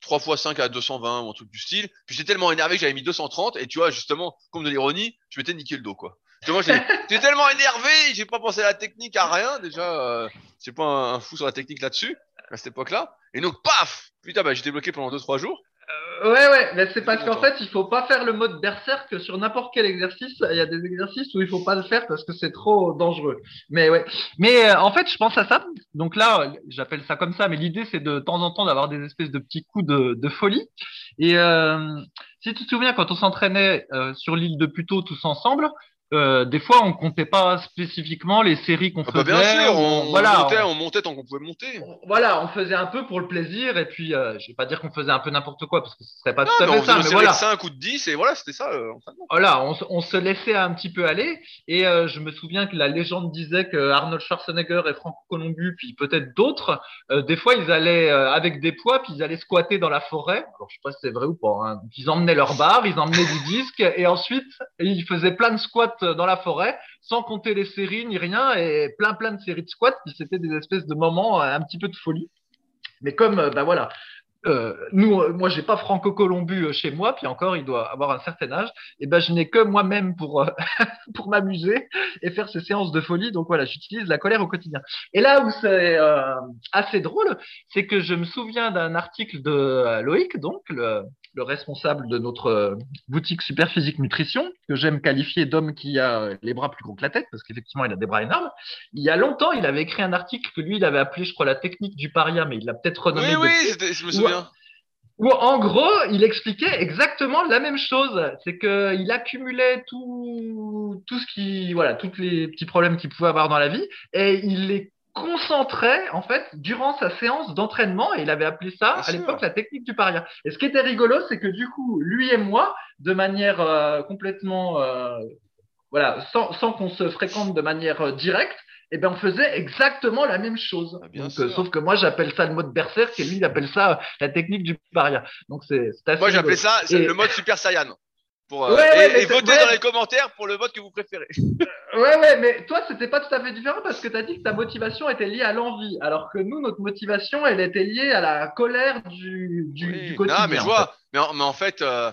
3 x 5 à 220 ou un truc du style. Puis j'étais tellement énervé que j'avais mis 230 et tu vois, justement, comme de l'ironie, je m'étais niqué le dos, quoi. J'étais tellement énervé, j'ai pas pensé à la technique, à rien. Déjà, euh, c'est pas un, fou sur la technique là-dessus, à cette époque-là. Et donc, paf Putain, bah, j'étais bloqué pendant 2-3 jours. Ouais, ouais, mais c'est parce qu'en fait, il faut pas faire le mode berserk sur n'importe quel exercice. Il y a des exercices où il faut pas le faire parce que c'est trop dangereux. Mais ouais. Mais euh, en fait, je pense à ça. Donc là, j'appelle ça comme ça, mais l'idée, c'est de, temps en temps d'avoir des espèces de petits coups de, de folie. Et euh, si tu te souviens, quand on s'entraînait euh, sur l'île de Puto tous ensemble, euh, des fois, on comptait pas spécifiquement les séries qu'on ah bah, faisait. bien sûr, on, voilà, montait, on montait tant qu'on pouvait monter. Voilà, on faisait un peu pour le plaisir et puis euh, je vais pas dire qu'on faisait un peu n'importe quoi parce que ce serait pas tout à fait ça. Mais voilà, 5 ou de 10 et voilà, c'était ça. Euh, voilà, on, on, se laissait un petit peu aller et euh, je me souviens que la légende disait que Arnold Schwarzenegger et Franco Colombu puis peut-être d'autres, euh, des fois ils allaient avec des poids puis ils allaient squatter dans la forêt. Alors je sais pas si c'est vrai ou pas. Hein. Ils emmenaient leur barre, ils emmenaient du disque et ensuite ils faisaient plein de squats dans la forêt sans compter les séries ni rien, et plein plein de séries de squats, c'était des espèces de moments euh, un petit peu de folie. Mais comme, ben voilà, euh, nous, moi, j'ai pas Franco Colombu chez moi, puis encore, il doit avoir un certain âge. Et ben, je n'ai que moi-même pour pour m'amuser et faire ces séances de folie. Donc voilà, j'utilise la colère au quotidien. Et là où c'est assez drôle, c'est que je me souviens d'un article de Loïc, donc le, le responsable de notre euh, boutique Superphysique Nutrition, que j'aime qualifier d'homme qui a les bras plus gros que la tête, parce qu'effectivement, il a des bras énormes. Il y a longtemps, il avait écrit un article que lui, il avait appelé, je crois, la technique du paria, mais il l'a peut-être renommé. Oui, oui, je me souviens. Où, en gros, il expliquait exactement la même chose. C'est qu'il accumulait tout, tout ce qui, voilà, tous les petits problèmes qu'il pouvait avoir dans la vie, et il les concentrait en fait durant sa séance d'entraînement et il avait appelé ça à l'époque la technique du paria. Et ce qui était rigolo, c'est que du coup, lui et moi, de manière euh, complètement euh, voilà, sans, sans qu'on se fréquente de manière euh, directe, eh ben on faisait exactement la même chose. Ah, bien sauf que moi j'appelle ça le mode berserk et lui il appelle ça la technique du paria. Donc c'est Moi j'appelle ça le mode super saiyan. Euh, et, votez dans les commentaires pour le vote que vous préférez. ouais, ouais, mais toi, c'était pas tout à fait différent parce que tu as dit que ta motivation était liée à l'envie, alors que nous, notre motivation, elle était liée à la colère du, du, quotidien. Non, mais je vois, mais, en, fait, euh,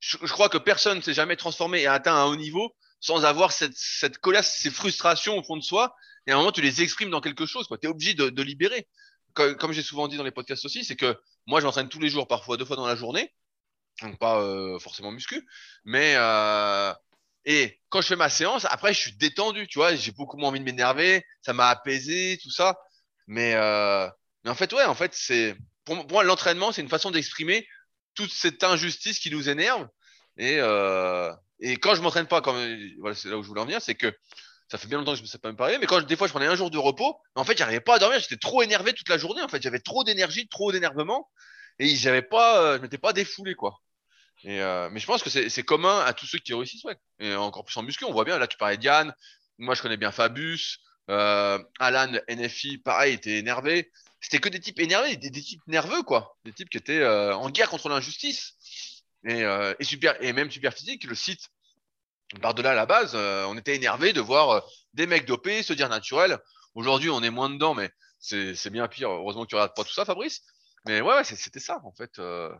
je, crois que personne ne s'est jamais transformé et atteint un haut niveau sans avoir cette, cette colère, ces frustrations au fond de soi. Et à un moment, tu les exprimes dans quelque chose. Tu es obligé de, de libérer. Comme, comme j'ai souvent dit dans les podcasts aussi, c'est que moi, je m'entraîne tous les jours, parfois deux fois dans la journée donc pas euh, forcément muscu, mais euh, et quand je fais ma séance, après je suis détendu, tu vois, j'ai beaucoup moins envie de m'énerver, ça m'a apaisé, tout ça, mais euh, mais en fait ouais, en fait c'est pour, moi l'entraînement c'est une façon d'exprimer toute cette injustice qui nous énerve et et quand je m'entraîne pas, comme voilà c'est là où je voulais en venir, c'est que Ça fait bien longtemps que je me suis pas parlé, mais quand des fois je prenais un jour de repos, en fait, j'arrivais pas à dormir. J'étais trop énervé toute la journée. En fait, j'avais trop d'énergie, trop d'énervement, et j'avais pas, euh, je m'étais pas défoulé quoi. Et euh, mais je pense que c'est commun à tous ceux qui réussissent. Et encore plus en muscu, on voit bien. Là, tu parlais Diane. Moi, je connais bien Fabus. Euh, Alan, NFI, pareil, était énervé. C'était que des types énervés, des, types nerveux, quoi. Des types qui étaient euh, en guerre contre l'injustice. Et, euh, et, super, et même super physique, le site par-delà la base, euh, on était énervé de voir euh, des mecs dopés se dire naturel. Aujourd'hui, on est moins dedans, mais c'est bien pire. Heureusement que tu regardes pas tout ça, Fabrice. Mais ouais, ouais c'était ça, en fait. Euh...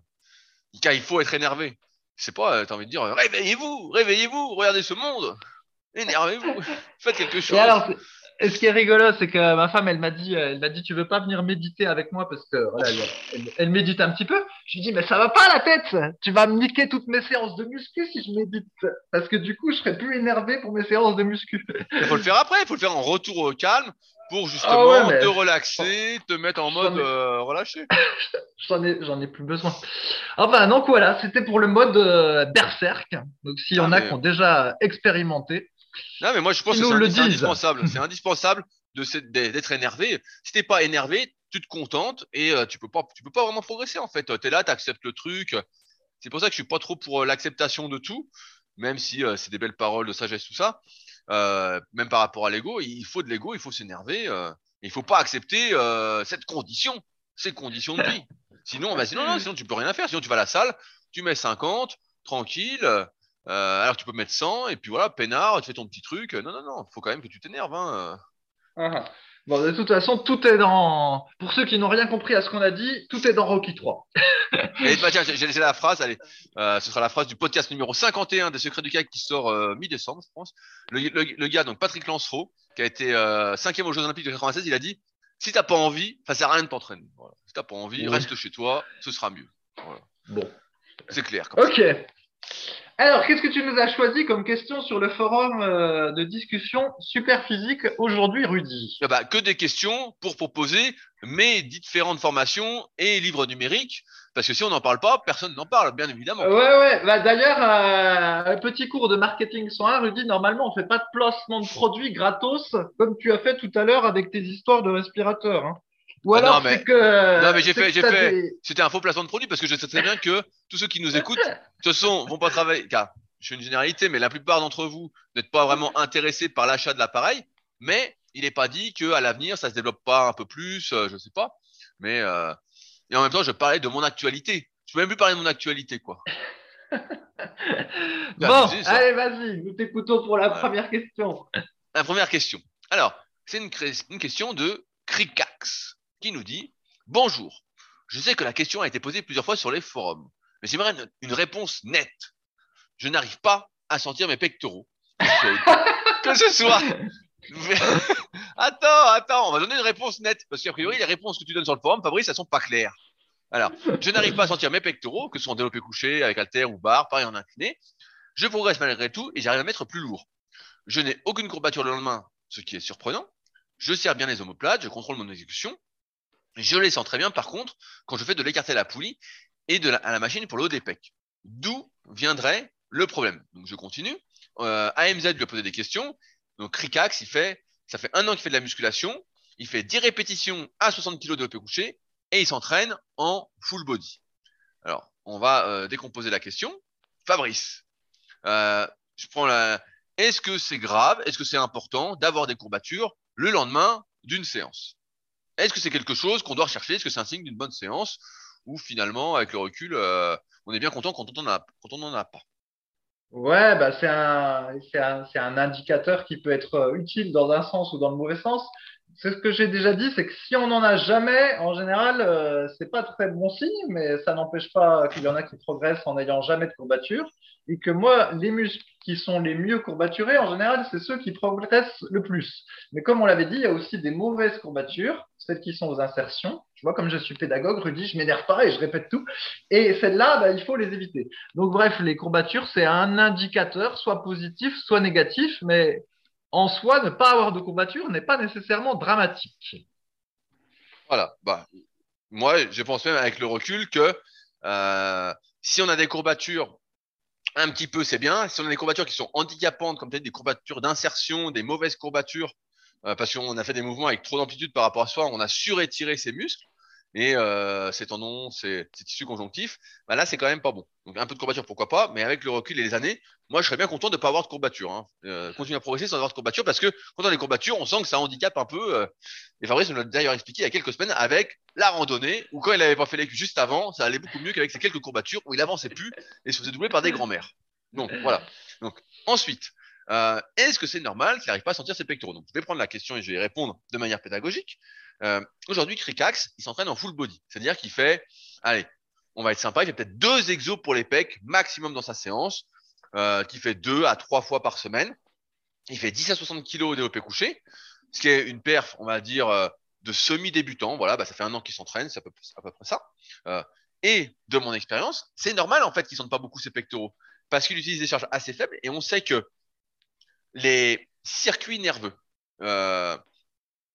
il faut être énervé. C'est pas, t'as envie de dire, réveillez-vous, réveillez-vous, regardez ce monde, énervez-vous, faites quelque chose. Et ce qui est rigolo, c'est que ma femme, elle m'a dit, elle m'a dit, tu veux pas venir méditer avec moi parce que voilà, elle, elle, médite un petit peu. Je lui dis, mais ça va pas la tête. Tu vas me niquer toutes mes séances de muscu si je médite, parce que du coup, je serai plus énervé pour mes séances de muscu. Il faut le faire après. Il faut le faire en retour au calme pour justement ah ouais, te relaxer, te mettre en mode ai... euh, relâché. j'en ai, j'en ai plus besoin. Enfin, donc voilà, c'était pour le mode euh, berserk. Donc s'il y en ah, a mais... qui ont déjà expérimenté. Non, mais moi, je pense que c'est indispensable. c'est indispensable d'être énervé. Si t'es pas énervé, tu te contentes et euh, tu peux pas, tu peux pas vraiment progresser en fait. T'es là, t'acceptes le truc. C'est pour ça que je suis pas trop pour l'acceptation de tout, même si c'est des belles paroles de sagesse tout ça. Euh, même par rapport à l'ego, il faut de l'ego, il faut s'énerver. Euh, il faut pas accepter euh, cette condition, ces conditions de vie. Sinon, bah, sinon, non, sinon tu peux rien faire. Sinon, tu vas à la salle, tu mets 50, tranquille. Euh, alors tu peux mettre 100 et puis voilà, peinard, tu fais ton petit truc. Non, non, non, faut quand même que tu t'énerves. Hein. Ah, bon, de toute façon, tout est dans. Pour ceux qui n'ont rien compris à ce qu'on a dit, tout est dans Rocky 3. et, bah, tiens, j'ai laissé la phrase. Allez, euh, ce sera la phrase du podcast numéro 51 des Secrets du CAC qui sort euh, mi-décembre, je pense. Le, le, le, gars, donc Patrick Lancereau, qui a été euh, cinquième aux Jeux Olympiques de 96, il a dit si t'as pas envie, ça sert à rien de t'entraîner. Voilà. Si t'as pas envie, oui. reste chez toi, ce sera mieux. Voilà. Bon, c'est clair. ok. Ça. Alors, qu'est-ce que tu nous as choisi comme question sur le forum euh, de discussion super physique aujourd'hui, Rudy? Ah bah, Que des questions pour proposer mes différentes formations et livres numériques. Parce que si on n'en parle pas, personne n'en parle, bien évidemment. Ouais, ouais. Bah, D'ailleurs, euh, un petit cours de marketing 101, Rudy, normalement, on fait pas de placement de produits gratos, comme tu as fait tout à l'heure avec tes histoires de respirateurs. Hein. Ou alors, ah non, mais, c'est que. Non, mais j'ai fait, j'ai fait. Des... C'était un faux placement de produit parce que je sais très bien que tous ceux qui nous écoutent, de toute façon, vont pas travailler. Car je fais une généralité, mais la plupart d'entre vous n'êtes pas vraiment intéressés par l'achat de l'appareil. Mais il n'est pas dit qu'à l'avenir, ça se développe pas un peu plus, euh, je sais pas. Mais euh... et en même temps, je parlais de mon actualité. Je peux même plus parler de mon actualité, quoi. bon, allez, vas-y, nous t'écoutons pour la ouais. première question. La première question. Alors, c'est une, une question de Crikax qui nous dit Bonjour, je sais que la question a été posée plusieurs fois sur les forums, mais j'aimerais une, réponse nette. Je n'arrive pas à sentir mes pectoraux. que ce soit. attends, attends, on va donner une réponse nette, parce qu'a priori, les réponses que tu donnes sur le forum, Fabrice, elles sont pas claires. Alors, je n'arrive pas à sentir mes pectoraux, que ce soit en développé couché, avec halter ou barre, pareil en incliné. Je progresse malgré tout et j'arrive à mettre plus lourd. Je n'ai aucune courbature le lendemain, ce qui est surprenant. Je serre bien les omoplates, je contrôle mon exécution. Je les sens très bien, par contre, quand je fais de l'écarté à la poulie et de la, à la machine pour le haut des pecs. D'où viendrait le problème Donc, je continue. Euh, AMZ lui a posé des questions. Donc, Rikax, il fait, ça fait un an qu'il fait de la musculation. Il fait 10 répétitions à 60 kg de développé couché et il s'entraîne en full body. Alors, on va euh, décomposer la question. Fabrice, euh, je prends la. Est-ce que c'est grave Est-ce que c'est important d'avoir des courbatures le lendemain d'une séance? Est-ce que c'est quelque chose qu'on doit rechercher? Est-ce que c'est un signe d'une bonne séance? Ou finalement, avec le recul, euh, on est bien content quand on n'en a, pas? Ouais, bah c'est un, un, un, indicateur qui peut être euh, utile dans un sens ou dans le mauvais sens. C'est ce que j'ai déjà dit, c'est que si on n'en a jamais, en général, euh, c'est pas très bon signe, mais ça n'empêche pas qu'il y en a qui progressent en n'ayant jamais de courbature. Et que moi, les muscles qui sont les mieux courbaturés, en général, c'est ceux qui progressent le plus. Mais comme on l'avait dit, il y a aussi des mauvaises courbatures, celles qui sont aux insertions. Tu vois, comme je suis pédagogue, Rudy, je m'énerve pas et je répète tout. Et celles-là, bah, il faut les éviter. Donc bref, les courbatures, c'est un indicateur, soit positif, soit négatif, mais en soi, ne pas avoir de courbature n'est pas nécessairement dramatique. Voilà. Bah, moi, je pense même avec le recul que euh, si on a des courbatures un petit peu, c'est bien. Si on a des courbatures qui sont handicapantes, comme peut-être des courbatures d'insertion, des mauvaises courbatures, parce qu'on a fait des mouvements avec trop d'amplitude par rapport à soi, on a surétiré ses muscles et euh, ces tendons, ces, tissus conjonctifs, bah là c'est quand même pas bon. Donc un peu de courbature pourquoi pas, mais avec le recul et les années, moi je serais bien content de ne pas avoir de courbature. Hein. Euh, continuer à progresser sans avoir de courbature parce que quand on a des courbatures, on sent que ça handicape un peu. Euh, et Fabrice nous l'a d'ailleurs expliqué il y a quelques semaines avec la randonnée où quand il avait pas fait l'écu juste avant, ça allait beaucoup mieux qu'avec ces quelques courbatures où il avançait plus et se faisait doubler par des grands-mères. Donc voilà. Donc ensuite, euh, est-ce que c'est normal qu'il n'arrive pas à sentir ses pectoraux? Donc je vais prendre la question et je vais y répondre de manière pédagogique. Euh, aujourd'hui, Crickax, il s'entraîne en full body. C'est-à-dire qu'il fait, allez, on va être sympa, il fait peut-être deux exos pour les pecs maximum dans sa séance, euh, qui fait deux à trois fois par semaine. Il fait 10 à 60 kilos au développé couché, ce qui est une perf, on va dire, euh, de semi-débutant. Voilà, bah, ça fait un an qu'il s'entraîne, c'est à, peu près ça. Et de mon expérience, c'est normal en fait qu'il ne sente pas beaucoup ses pectoraux parce qu'il utilise des charges assez faibles et on sait que les circuits nerveux, euh,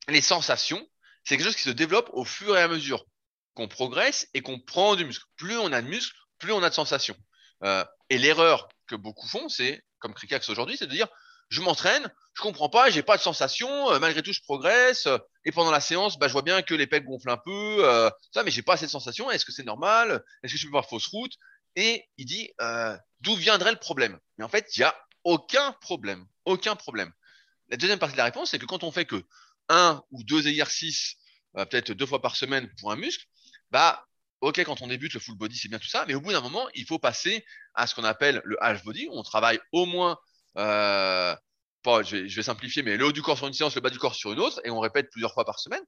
les sensations, c'est quelque chose qui se développe au fur et à mesure qu'on progresse et qu'on prend du muscle. Plus on a de muscle, plus on a de sensations. Euh, et l'erreur que beaucoup font, c'est, comme Crickax aujourd'hui, c'est de dire, je m'entraîne, je comprends pas, j'ai pas de sensations, euh, malgré tout je progresse, et pendant la séance, bah, je vois bien que les pecs gonflent un peu, euh, ça, mais j'ai pas assez de sensations, est-ce que c'est normal Est-ce que je peux pas fausse route? Et il dit, d'où viendrait le problème? Mais en fait, il y a aucun problème, aucun problème. La deuxième partie de la réponse, c'est que quand on fait que un ou deux exercices, euh, peut-être deux fois par semaine pour un muscle, bah, ok, quand on débute le full body, c'est bien tout ça, mais au bout d'un moment, il faut passer à ce qu'on appelle le half body, où on travaille au moins, euh, je, vais, simplifier, mais le haut du corps sur une séance, le bas du corps sur une autre, et on répète plusieurs fois par semaine,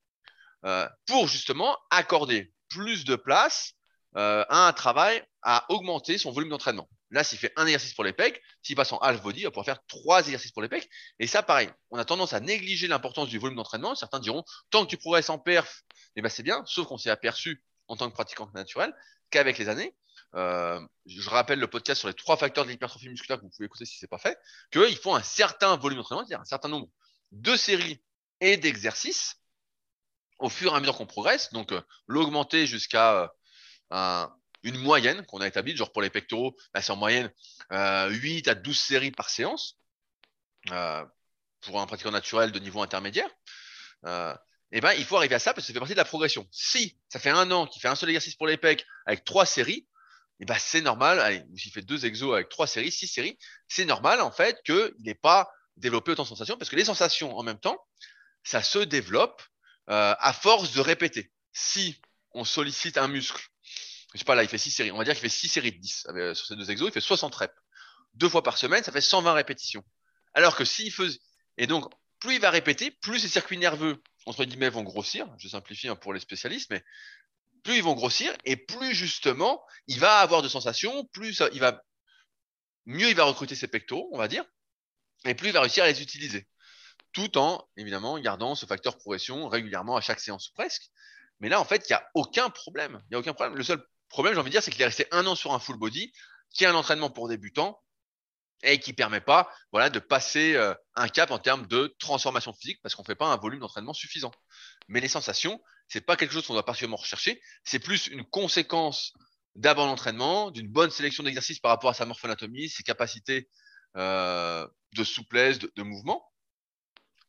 euh, pour justement accorder plus de place euh, à un travail à augmenter son volume d'entraînement. Là, s'il fait un exercice pour les pecs, s'il passe en half body, il va pouvoir faire trois exercices pour les pecs. Et ça, pareil, on a tendance à négliger l'importance du volume d'entraînement. Certains diront, tant que tu progresses en perf, eh ben c'est bien, sauf qu'on s'est aperçu en tant que pratiquant naturel qu'avec les années, euh, je rappelle le podcast sur les trois facteurs de l'hypertrophie musculaire que vous pouvez écouter si c'est pas fait, qu'il faut un certain volume d'entraînement, c'est-à-dire un certain nombre de séries et d'exercices au fur et à mesure qu'on progresse. Donc, euh, l'augmenter jusqu'à euh, un, une moyenne qu'on a établie, genre pour les pectoraux, bah, c'est en moyenne euh, 8 à 12 séries par séance euh, pour un pratiquant naturel de niveau intermédiaire. Euh, et ben, il faut arriver à ça parce que ça fait partie de la progression. Si ça fait un an qu'il fait un seul exercice pour les pecs avec trois séries, et ben, c'est normal, allez, s'il fait deux exos avec trois séries, six séries, c'est normal en fait qu'il n'ait pas développé autant de sensations parce que les sensations en même temps, ça se développe euh, à force de répéter. Si on sollicite un muscle je sais pas, là, il fait 6 séries. On va dire qu'il fait 6 séries de 10 euh, sur ces deux exos. Il fait 60 reps. Deux fois par semaine, ça fait 120 répétitions. Alors que s'il faisait, et donc, plus il va répéter, plus ses circuits nerveux, entre guillemets, vont grossir. Je simplifie hein, pour les spécialistes, mais plus ils vont grossir et plus justement, il va avoir de sensations, plus il va, mieux il va recruter ses pectoraux, on va dire, et plus il va réussir à les utiliser. Tout en, évidemment, gardant ce facteur progression régulièrement à chaque séance presque. Mais là, en fait, il n'y a aucun problème. Il n'y a aucun problème. Le seul problème, j'ai envie de dire, c'est qu'il est resté un an sur un full body, qui est un entraînement pour débutants et qui permet pas, voilà, de passer euh, un cap en termes de transformation physique parce qu'on fait pas un volume d'entraînement suffisant. Mais les sensations, c'est pas quelque chose qu'on doit particulièrement rechercher, c'est plus une conséquence d'avant l'entraînement, d'une bonne sélection d'exercices par rapport à sa morphoanatomie, ses capacités euh, de souplesse, de, mouvement.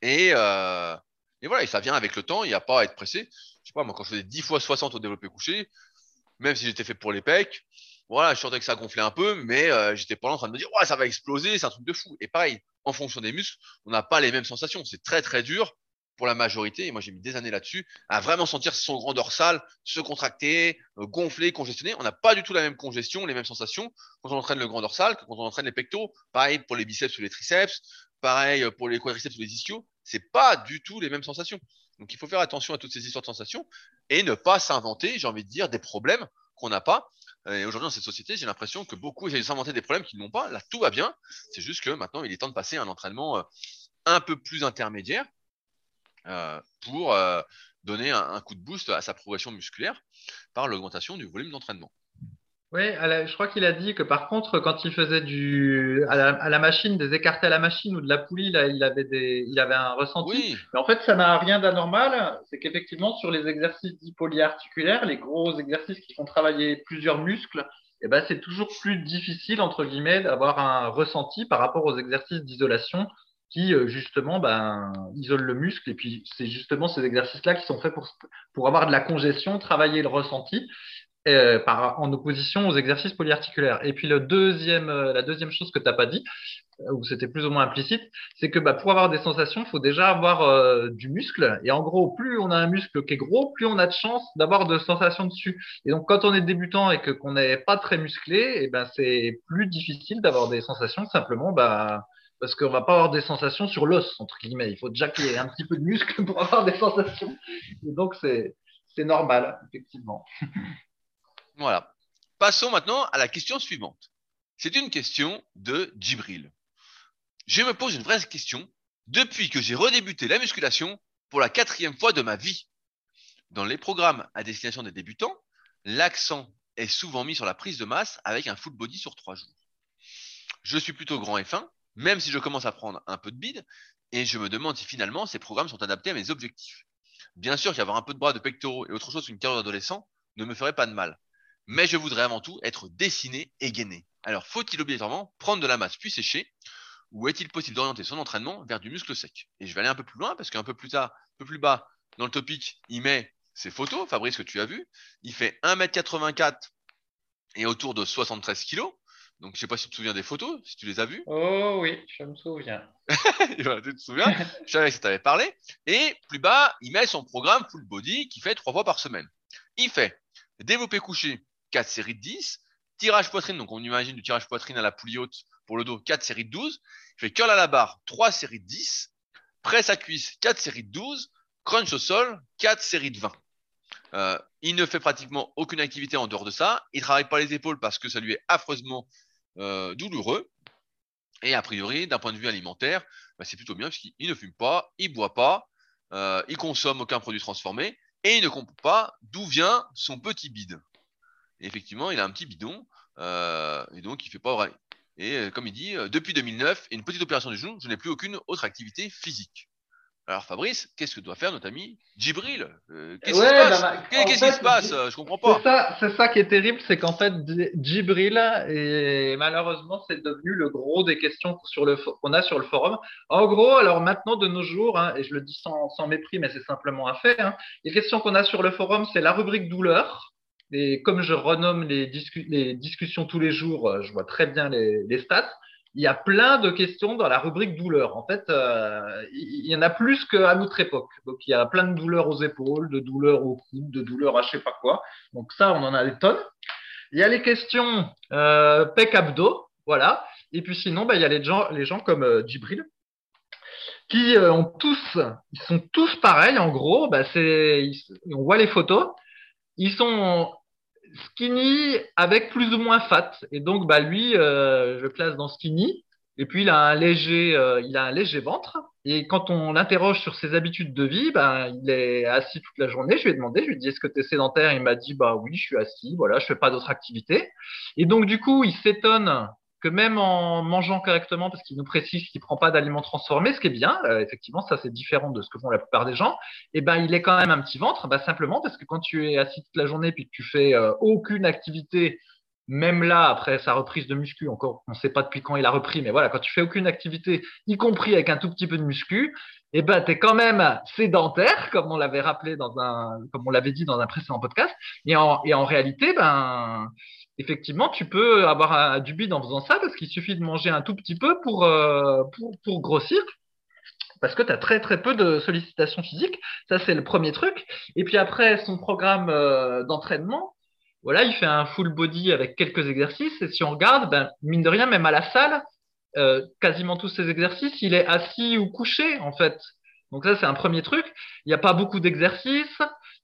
Et, euh, et voilà, et ça vient avec le temps, il n'y a pas à être pressé. Je sais pas, moi, quand je faisais 10 fois 60 au développé couché, même si j'étais fait pour les pecs, voilà, je sentais que ça gonflait un peu, mais euh, j'étais pas là en train de me dire, ouais, ça va exploser, c'est un truc de fou. Et pareil, en fonction des muscles, on n'a pas les mêmes sensations. C'est très très dur pour la majorité, et moi j'ai mis des années là-dessus, à vraiment sentir son grand dorsal se contracter, euh, gonfler, congestionner. On n'a pas du tout la même congestion, les mêmes sensations quand on entraîne le grand dorsal que quand on entraîne les pectoraux. Pareil pour les biceps ou les triceps, pareil pour les quadriceps ou les ischios. C'est pas du tout les mêmes sensations. Donc il faut faire attention à toutes ces histoires de sensations et ne pas s'inventer, j'ai envie de dire, des problèmes qu'on n'a pas. Et aujourd'hui, dans cette société, j'ai l'impression que beaucoup essayent s'inventer des problèmes qu'ils n'ont pas. Là, tout va bien. C'est juste que maintenant, il est temps de passer à un entraînement euh, un peu plus intermédiaire euh, pour euh, donner un, coup de boost à sa progression musculaire par l'augmentation du volume d'entraînement. Oui, je crois qu'il a dit que par contre, quand il faisait du à la, machine, des écartés à la machine ou de la poulie, là, il avait des, il avait un ressenti. Oui. Mais en fait, ça n'a rien d'anormal. C'est qu'effectivement, sur les exercices dits polyarticulaires, les gros exercices qui font travailler plusieurs muscles, eh ben, c'est toujours plus difficile, entre guillemets, d'avoir un ressenti par rapport aux exercices d'isolation qui, euh, justement, ben, isolent le muscle. Et puis, c'est justement ces exercices-là qui sont faits pour, pour avoir de la congestion, travailler le ressenti. Euh, par, en opposition aux exercices polyarticulaires. Et puis le deuxième, euh, la deuxième chose que tu n'as pas dit, euh, ou c'était plus ou moins implicite, c'est que bah, pour avoir des sensations, il faut déjà avoir du muscle. Et en gros, plus on a un muscle qui est gros, plus on a de chance d'avoir de sensations dessus. Et donc quand on est débutant et que qu'on n'est pas très musclé, et ben c'est plus difficile d'avoir des sensations simplement bah, parce qu'on va pas avoir des sensations sur l'os entre guillemets. Il faut déjà qu'il y ait un petit peu de muscle pour avoir des sensations. Et donc c'est normal effectivement. Voilà. Passons maintenant à la question suivante. C'est une question de Djibril. Je me pose une vraie question depuis que j'ai redébuté la musculation pour la quatrième fois de ma vie. Dans les programmes à destination des débutants, l'accent est souvent mis sur la prise de masse avec un full body sur trois jours. Je suis plutôt grand et fin, même si je commence à prendre un peu de bide, et je me demande si finalement ces programmes sont adaptés à mes objectifs. Bien sûr qu'avoir un peu de bras, de pectoraux et autre chose qu'une carrière d'adolescent ne me ferait pas de mal mais je voudrais avant tout être dessiné et gainé. Alors, faut-il obligatoirement prendre de la masse puis sécher, ou est-il possible d'orienter son entraînement vers du muscle sec? Et je vais aller un peu plus loin, parce qu'un peu plus tard, un peu plus bas, dans le topic, il met ses photos, Fabrice, que tu as vu. Il fait 1m84 et autour de 73 kg. Donc, je sais pas si tu te souviens des photos, si tu les as vues. Oh oui, je me souviens. tu te souviens Je savais que ça t'avait parlé. Et plus bas, il met son programme full body qui fait trois fois par semaine. Il fait développer couché 4 séries de 10. Tirage poitrine, donc on imagine du tirage poitrine à la poulie haute pour le dos, 4 séries de 12. Il fait curl à la barre, 3 séries de 10. Presse à cuisse, 4 séries de 12. Crunch au sol, 4 séries de 20. Euh, il ne fait pratiquement aucune activité en dehors de ça. Il travaille pas les épaules parce que ça lui est affreusement euh, douloureux. Et a priori, d'un point de vue alimentaire, bah, c'est plutôt bien parce qu'il ne fume pas, il boit pas, euh, il consomme aucun produit transformé et il ne comprend pas d'où vient son petit bide effectivement, il a un petit bidon, euh, et donc il fait pas vrai. Et euh, comme il dit, euh, depuis 2009 et une petite opération du genou, je n'ai plus aucune autre activité physique. Alors Fabrice, qu'est-ce que doit faire notre ami Djibril Qu'est-ce qui se passe Je comprends pas. C'est ça, qui est terrible, c'est qu'en fait Djibril, et malheureusement, c'est devenu le gros des questions sur le qu'on a sur le forum. En gros, alors maintenant de nos jours, hein, et je le dis sans, mépris, mais c'est simplement un fait, hein, les questions qu'on a sur le forum, c'est la rubrique douleur. Et comme je renomme les, discussions tous les jours, euh, je vois très bien les, stats. Il y a plein de questions dans la rubrique douleur. En fait, euh, il y en a plus qu'à notre époque. Donc, il y a plein de douleurs aux épaules, de douleurs au coude, de douleurs à je sais pas quoi. Donc, ça, on en a des tonnes. Il y a les questions euh, pec abdos, voilà. Et puis sinon, bah, il y a les gens, les gens comme Djibril, qui ont tous, ils sont tous pareils. En gros, bah, on voit les photos. Ils sont skinny avec plus ou moins fat. Et donc, bah, lui, euh, je le classe dans skinny. Et puis, il a un léger, euh, il a un léger ventre. Et quand on l'interroge sur ses habitudes de vie, bah, il est assis toute la journée. Je lui ai demandé, je lui ai dit, est-ce que tu es sédentaire? Il m'a dit, bah oui, je suis assis. Voilà, je fais pas d'autres activités. Et donc, du coup, il s'étonne que même en mangeant correctement, parce qu'il nous précise qu'il prend pas d'aliments transformés, ce qui est bien, euh, effectivement, ça c'est différent de ce que font la plupart des gens, et eh ben il est quand même un petit ventre, bah, simplement parce que quand tu es assis toute la journée puis que tu fais euh, aucune activité, même là après sa reprise de muscu, encore on ne sait pas depuis quand il a repris, mais voilà, quand tu fais aucune activité, y compris avec un tout petit peu de muscu, et eh ben tu es quand même sédentaire, comme on l'avait rappelé dans un, comme on l'avait dit dans un précédent podcast, et en, et en réalité, ben effectivement, tu peux avoir du bide en faisant ça parce qu'il suffit de manger un tout petit peu pour, euh, pour, grossir. Parce que tu as très très peu de sollicitations physiques. Ça, c'est le premier truc. Et puis après, son programme euh, d'entraînement, voilà, il fait un full body avec quelques exercices. Et si on regarde, ben, mine de rien, même à la salle, euh, quasiment tous ces exercices, il est assis ou couché, en fait. Donc ça, c'est un premier truc. Il n'y a pas beaucoup d'exercices.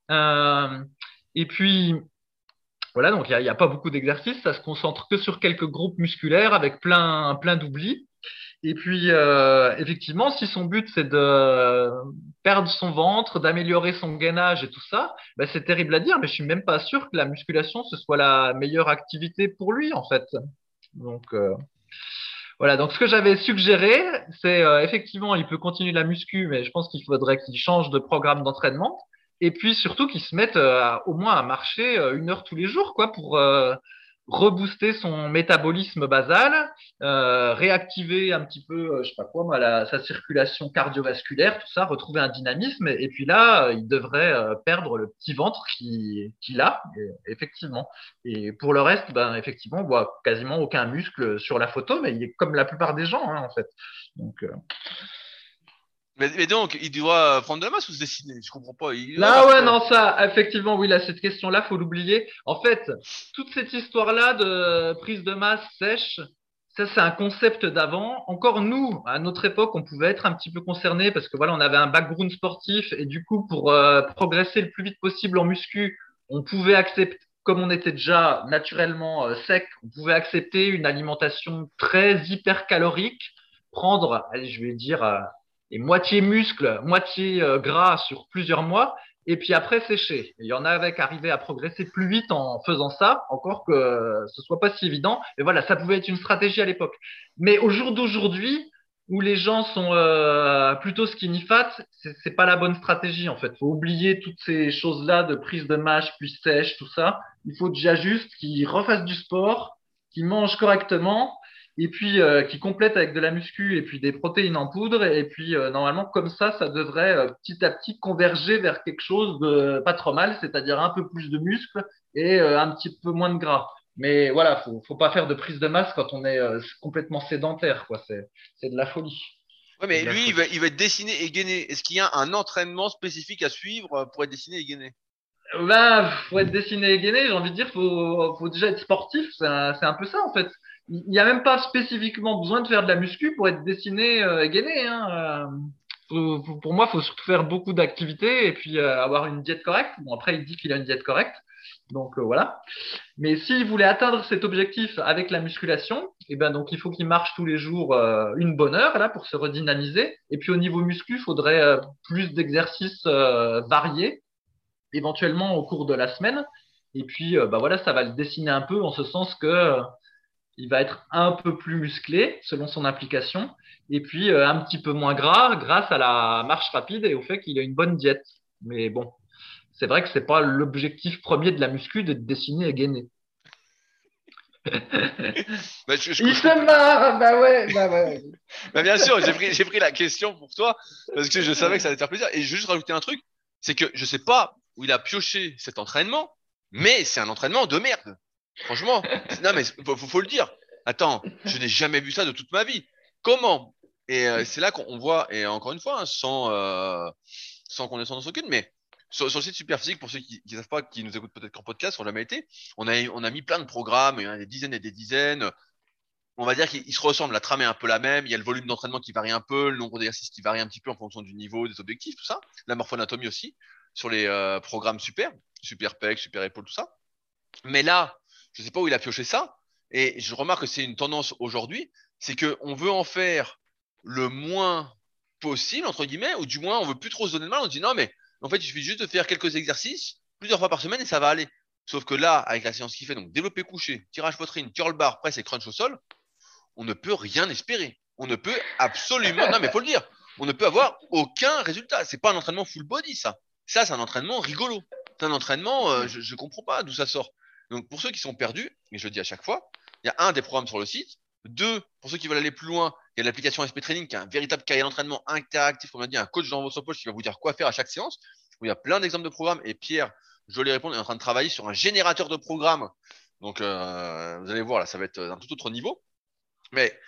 et puis, voilà, donc il n'y a, pas beaucoup d'exercices, ça se concentre que sur quelques groupes musculaires avec plein, plein d'oublis. Et puis, euh, effectivement, si son but c'est de perdre son ventre, d'améliorer son gainage et tout ça, ben, c'est terrible à dire, mais je suis même pas sûr que la musculation ce soit la meilleure activité pour lui en fait. Donc euh, voilà. Donc ce que j'avais suggéré, c'est euh, effectivement, il peut continuer la muscu, mais je pense qu'il faudrait qu'il change de programme d'entraînement et puis surtout qu'ils se mettent euh, au moins à marcher euh, une heure tous les jours, quoi, pour, euh, rebooster son métabolisme basal, réactiver un petit peu, je sais pas quoi, sa circulation cardiovasculaire, tout ça, retrouver un dynamisme. Et, puis là, il devrait perdre le petit ventre qu'il a, effectivement. Et pour le reste, ben, effectivement, on voit quasiment aucun muscle sur la photo, mais il est comme la plupart des gens, hein, en fait. Donc, Mais, mais donc, il doit prendre de la masse ou se dessiner? Je comprends pas. Il Là, ouais, non, ça, effectivement, oui, là, cette question-là, faut l'oublier. En fait, toute cette histoire-là de prise de masse sèche, ça, c'est un concept d'avant. Encore nous, à notre époque, on pouvait être un petit peu concernés parce que voilà, on avait un background sportif et du coup, pour euh, progresser le plus vite possible en muscu, on pouvait accepter, comme on était déjà naturellement euh, sec, on pouvait accepter une alimentation très hypercalorique, prendre, allez, je vais dire, euh, et moitié muscle, moitié euh, gras sur plusieurs mois, et puis après sécher. Il y en avait qui arrivaient à progresser plus vite en faisant ça, encore que euh, ce soit pas si évident. Mais voilà, ça pouvait être une stratégie à l'époque. Mais au jour d'aujourd'hui, où les gens sont euh, plutôt skinny fat, c'est pas la bonne stratégie en fait. Faut oublier toutes ces choses-là de prise de mâche puis sèche, tout ça. Il faut déjà juste qu'ils refassent du sport, qu'ils mangent correctement et puis euh, qui complète avec de la muscu et puis des protéines en poudre. Et puis euh, normalement comme ça ça devrait euh, petit à petit converger vers quelque chose de pas trop mal c'est-à-dire un peu plus de muscles et euh, un petit peu moins de gras. Mais voilà faut faut pas faire de prise de masse quand on est euh, complètement sédentaire quoi. C'est c'est de la folie. Ouais, C'est mais lui, il va, il va être dessiné et gainé. Est-ce qu'il y a un entraînement spécifique à suivre euh, pour être dessiné et gainé? Ben, faut être dessiné et gainé, j'ai envie de dire, faut, faut déjà être sportif, c'est un, c'est un peu ça en fait. Il n'y a même pas spécifiquement besoin de faire de la muscu pour être dessiné euh, et gainé. Hein. Euh, pour moi, il faut surtout faire beaucoup d'activités et puis euh, avoir une diète correcte. Bon, après, il dit qu'il a une diète correcte, donc voilà. Mais s'il voulait atteindre cet objectif avec la musculation, eh ben donc il faut qu'il marche tous les jours euh, une bonne heure là pour se redynamiser. Et puis au niveau muscu, il faudrait euh, plus d'exercices variés éventuellement au cours de la semaine. Et puis, bah voilà, ça va le dessiner un peu en ce sens que il va être un peu plus musclé selon son application, et puis euh, un petit peu moins gras grâce à la marche rapide et au fait qu'il a une bonne diète. Mais bon, c'est vrai que c'est pas l'objectif premier de la muscu de dessiner et gainer. Bah, je- je- Il se marre, bah ouais, bah ouais. Bah, bien sûr, j'ai pris, j'ai pris la question pour toi parce que je savais que ça allait te faire plaisir. Et je vais juste rajouter un truc, c'est que je sais pas où il a pioché cet entraînement, mais c'est un entraînement de merde. Franchement, non mais faut, le dire. Attends, je n'ai jamais vu ça de toute ma vie. Comment? Et euh, c'est là qu'on on voit, et encore une fois, hein, sans euh, sans condescendance aucune, mais sur, le site Superphysique, pour ceux qui ne savent pas, qui nous écoutent peut-être qu'en podcast, on jamais été, on a on a mis plein de programmes, il y en a des dizaines et des dizaines on va dire qu'ils se ressemblent, la trame est un peu la même, il y a le volume d'entraînement qui varie un peu, le nombre d'exercices qui varie un petit peu en fonction du niveau, des objectifs, tout ça, la morphoanatomie aussi, sur les euh, programmes super, super pec, super épaule, tout ça. Mais là, je sais pas où il a pioché ça, et je remarque que c'est une tendance aujourd'hui, c'est que on veut en faire le moins possible, entre guillemets, ou du moins on veut plus trop se donner de mal, on dit non mais en fait il suffit juste de faire quelques exercices, plusieurs fois par semaine et ça va aller. Sauf que là, avec la séance qu'il fait, donc développé couché, tirage poitrine, curl bar, presse et crunch au sol, on ne peut rien espérer. On ne peut absolument, non mais faut le dire, on ne peut avoir aucun résultat. C'est pas un entraînement full body ça. Ça c'est un entraînement rigolo. C'est un entraînement, euh, je, je comprends pas d'où ça sort. Donc pour ceux qui sont perdus, et je le dis à chaque fois, il y a un des programmes sur le site. Deux, pour ceux qui veulent aller plus loin, il y a l'application SP Training qui est un véritable cahier d'entraînement interactif, comme on a dit, un coach dans votre poche qui va vous dire quoi faire à chaque séance. Où il y a plein d'exemples de programmes. Et Pierre, je vais répondre, est en train de travailler sur un générateur de programmes. Donc euh, vous allez voir là, ça va être d'un tout autre niveau. Mais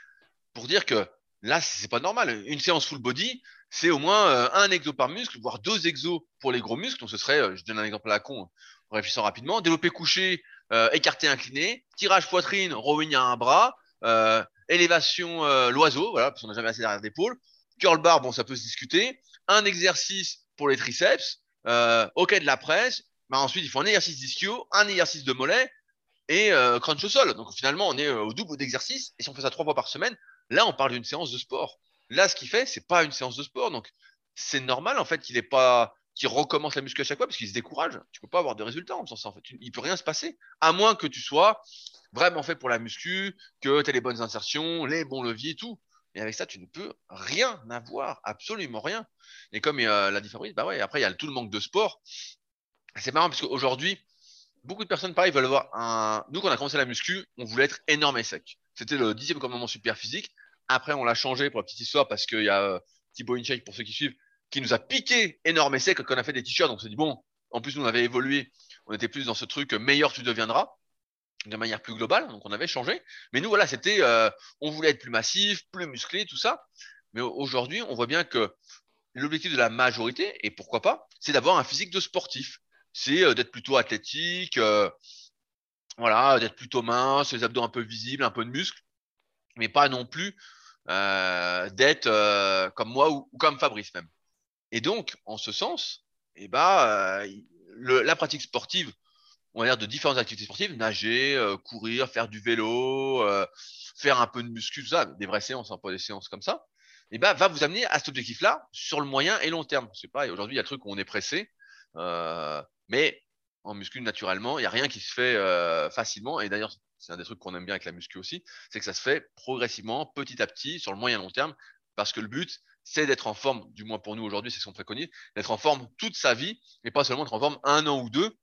pour dire que là, c'est pas normal. Une séance full body, c'est au moins euh, un exo par muscle, voire deux exos pour les gros muscles. Donc ce serait, euh, je donne un exemple à la con, en réfléchissant rapidement, développé couché, euh, écarté incliné, tirage poitrine, rowing à un bras, euh, élévation euh, l'oiseau, voilà, parce qu'on n'a jamais assez derrière d'épaule, curl bar, bon, ça peut se discuter, un exercice pour les triceps, ok de la presse, ensuite il faut un exercice d'ischio, un exercice de mollet et crunch au sol. Donc finalement, on est au double d'exercices. Et si on fait ça trois fois par semaine, là, on parle d'une séance de sport. Là, ce qu'il fait, c'est pas une séance de sport. Donc c'est normal en fait qu'il ait pas, qu'il recommence la muscu à chaque fois parce qu'il se décourage. Tu peux pas avoir de résultats en ça. En fait, il peut rien se passer à moins que tu sois vraiment fait pour la muscu, que tu aies les bonnes insertions, les bons leviers, tout. Et avec ça, tu ne peux rien avoir, absolument rien. Et comme euh, l'a dit Fabrice, bah ouais, après, il y a tout le manque de sport. C'est marrant parce qu'aujourd'hui, beaucoup de personnes, pareil, veulent avoir un. Nous, quand on a commencé la muscu, on voulait être énorme et sec. C'était le dixième commandement super physique. Après, on l'a changé pour la petite histoire parce qu'il y a euh, Thibaut Inchek, pour ceux qui suivent, qui nous a piqué énorme sec quand on a fait des t-shirts. On s'est dit, bon, en plus, nous, on avait évolué. On était plus dans ce truc euh, meilleur tu deviendras de manière plus globale. Donc, on avait changé. Mais nous, voilà, c'était, euh, on voulait être plus massif, plus musclé, tout ça. Mais aujourd'hui, on voit bien que l'objectif de la majorité, et pourquoi pas, c'est d'avoir un physique de sportif. C'est euh, d'être plutôt athlétique, euh, voilà, d'être plutôt mince, les abdos un peu visibles, un peu de muscle, mais pas non plus euh, d'être comme moi ou, ou, comme Fabrice même. Et donc, en ce sens, eh ben, euh, la pratique sportive, on va dire de différentes activités sportives, nager, euh, courir, faire du vélo, euh, faire un peu de muscu, ça, des vraies séances, hein, pas des séances comme ça, eh ben, va vous amener à cet objectif-là sur le moyen et long terme. C'est pas, aujourd'hui, il y a le truc où on est pressé, mais en muscu, naturellement, il n'y a rien qui se fait facilement. Et d'ailleurs, c'est un des trucs qu'on aime bien avec la muscu aussi, c'est que ça se fait progressivement, petit à petit, sur le moyen et long terme, parce que le but, c'est d'être en forme, du moins pour nous aujourd'hui, c'est ce qu'on préconise, d'être en forme toute sa vie, et pas seulement d'être en forme un an ou deux,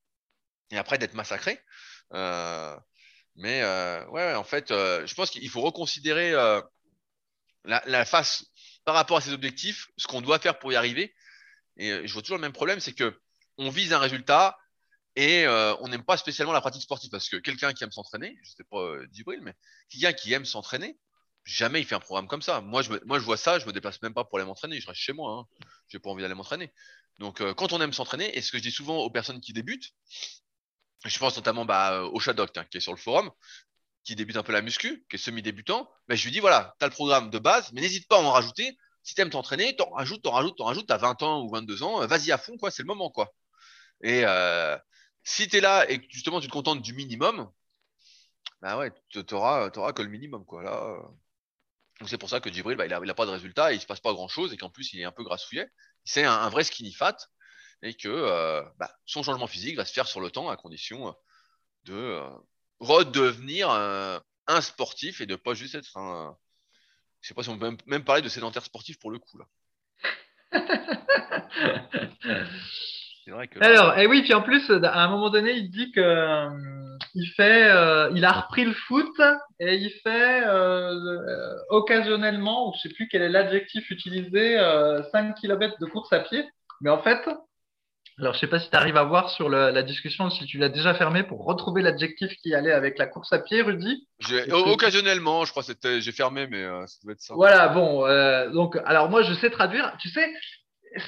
et après d'être massacré. Euh, mais euh, ouais, en fait, euh, je pense qu'il faut reconsidérer euh, la, la face par rapport à ses objectifs, ce qu'on doit faire pour y arriver. Et je vois toujours le même problème, c'est que on vise un résultat et on n'aime pas spécialement la pratique sportive parce que quelqu'un qui aime s'entraîner, je sais pas Djibril, mais quelqu'un qui aime s'entraîner, jamais il fait un programme comme ça. Moi je, moi, je vois ça, je me déplace même pas pour aller m'entraîner, je reste chez moi. Hein. J'ai pas envie d'aller m'entraîner. Donc euh, quand on aime s'entraîner, et ce que je dis souvent aux personnes qui débutent, je pense notamment bah, au Shadok hein, qui est sur le forum, qui débute un peu la muscu, qui est semi-débutant, mais je lui dis voilà, tu as le programme de base, mais n'hésite pas à en rajouter. Si tu aimes t'entraîner, t'en rajoutes, t'en rajoutes, t'en rajoutes, t'as 20 ans ou 22 ans, euh, vas-y à fond, quoi, c'est le moment, quoi. Et euh, si tu es là et que justement tu te contentes du minimum, bah ouais, tu n'auras que le minimum, quoi. Là, euh... Donc c'est pour ça que Djibril, bah, il, a, il a pas de résultat, il se passe pas grand chose et qu'en plus il est un peu grassouillet. C'est un, un, vrai skinny fat et que euh, bah, son changement physique va se faire sur le temps à condition de euh, redevenir euh, un sportif et de pas juste être un. Je sais pas si on peut même, même parler de sédentaire sportif pour le coup là. que... Alors, et eh oui, puis en plus, à un moment donné, il dit que euh, il fait, euh, il a repris le foot et il fait euh, occasionnellement, ou je sais plus quel est l'adjectif utilisé, 5 km de course à pied. Mais en fait, alors je sais pas si tu arrives à voir sur le, la discussion, si tu l'as déjà fermé pour retrouver l'adjectif qui allait avec la course à pied, Rudy. Occasionnellement, je crois que j'ai fermé, mais ça doit être ça. Voilà, bon, donc, alors moi je sais traduire. Tu sais,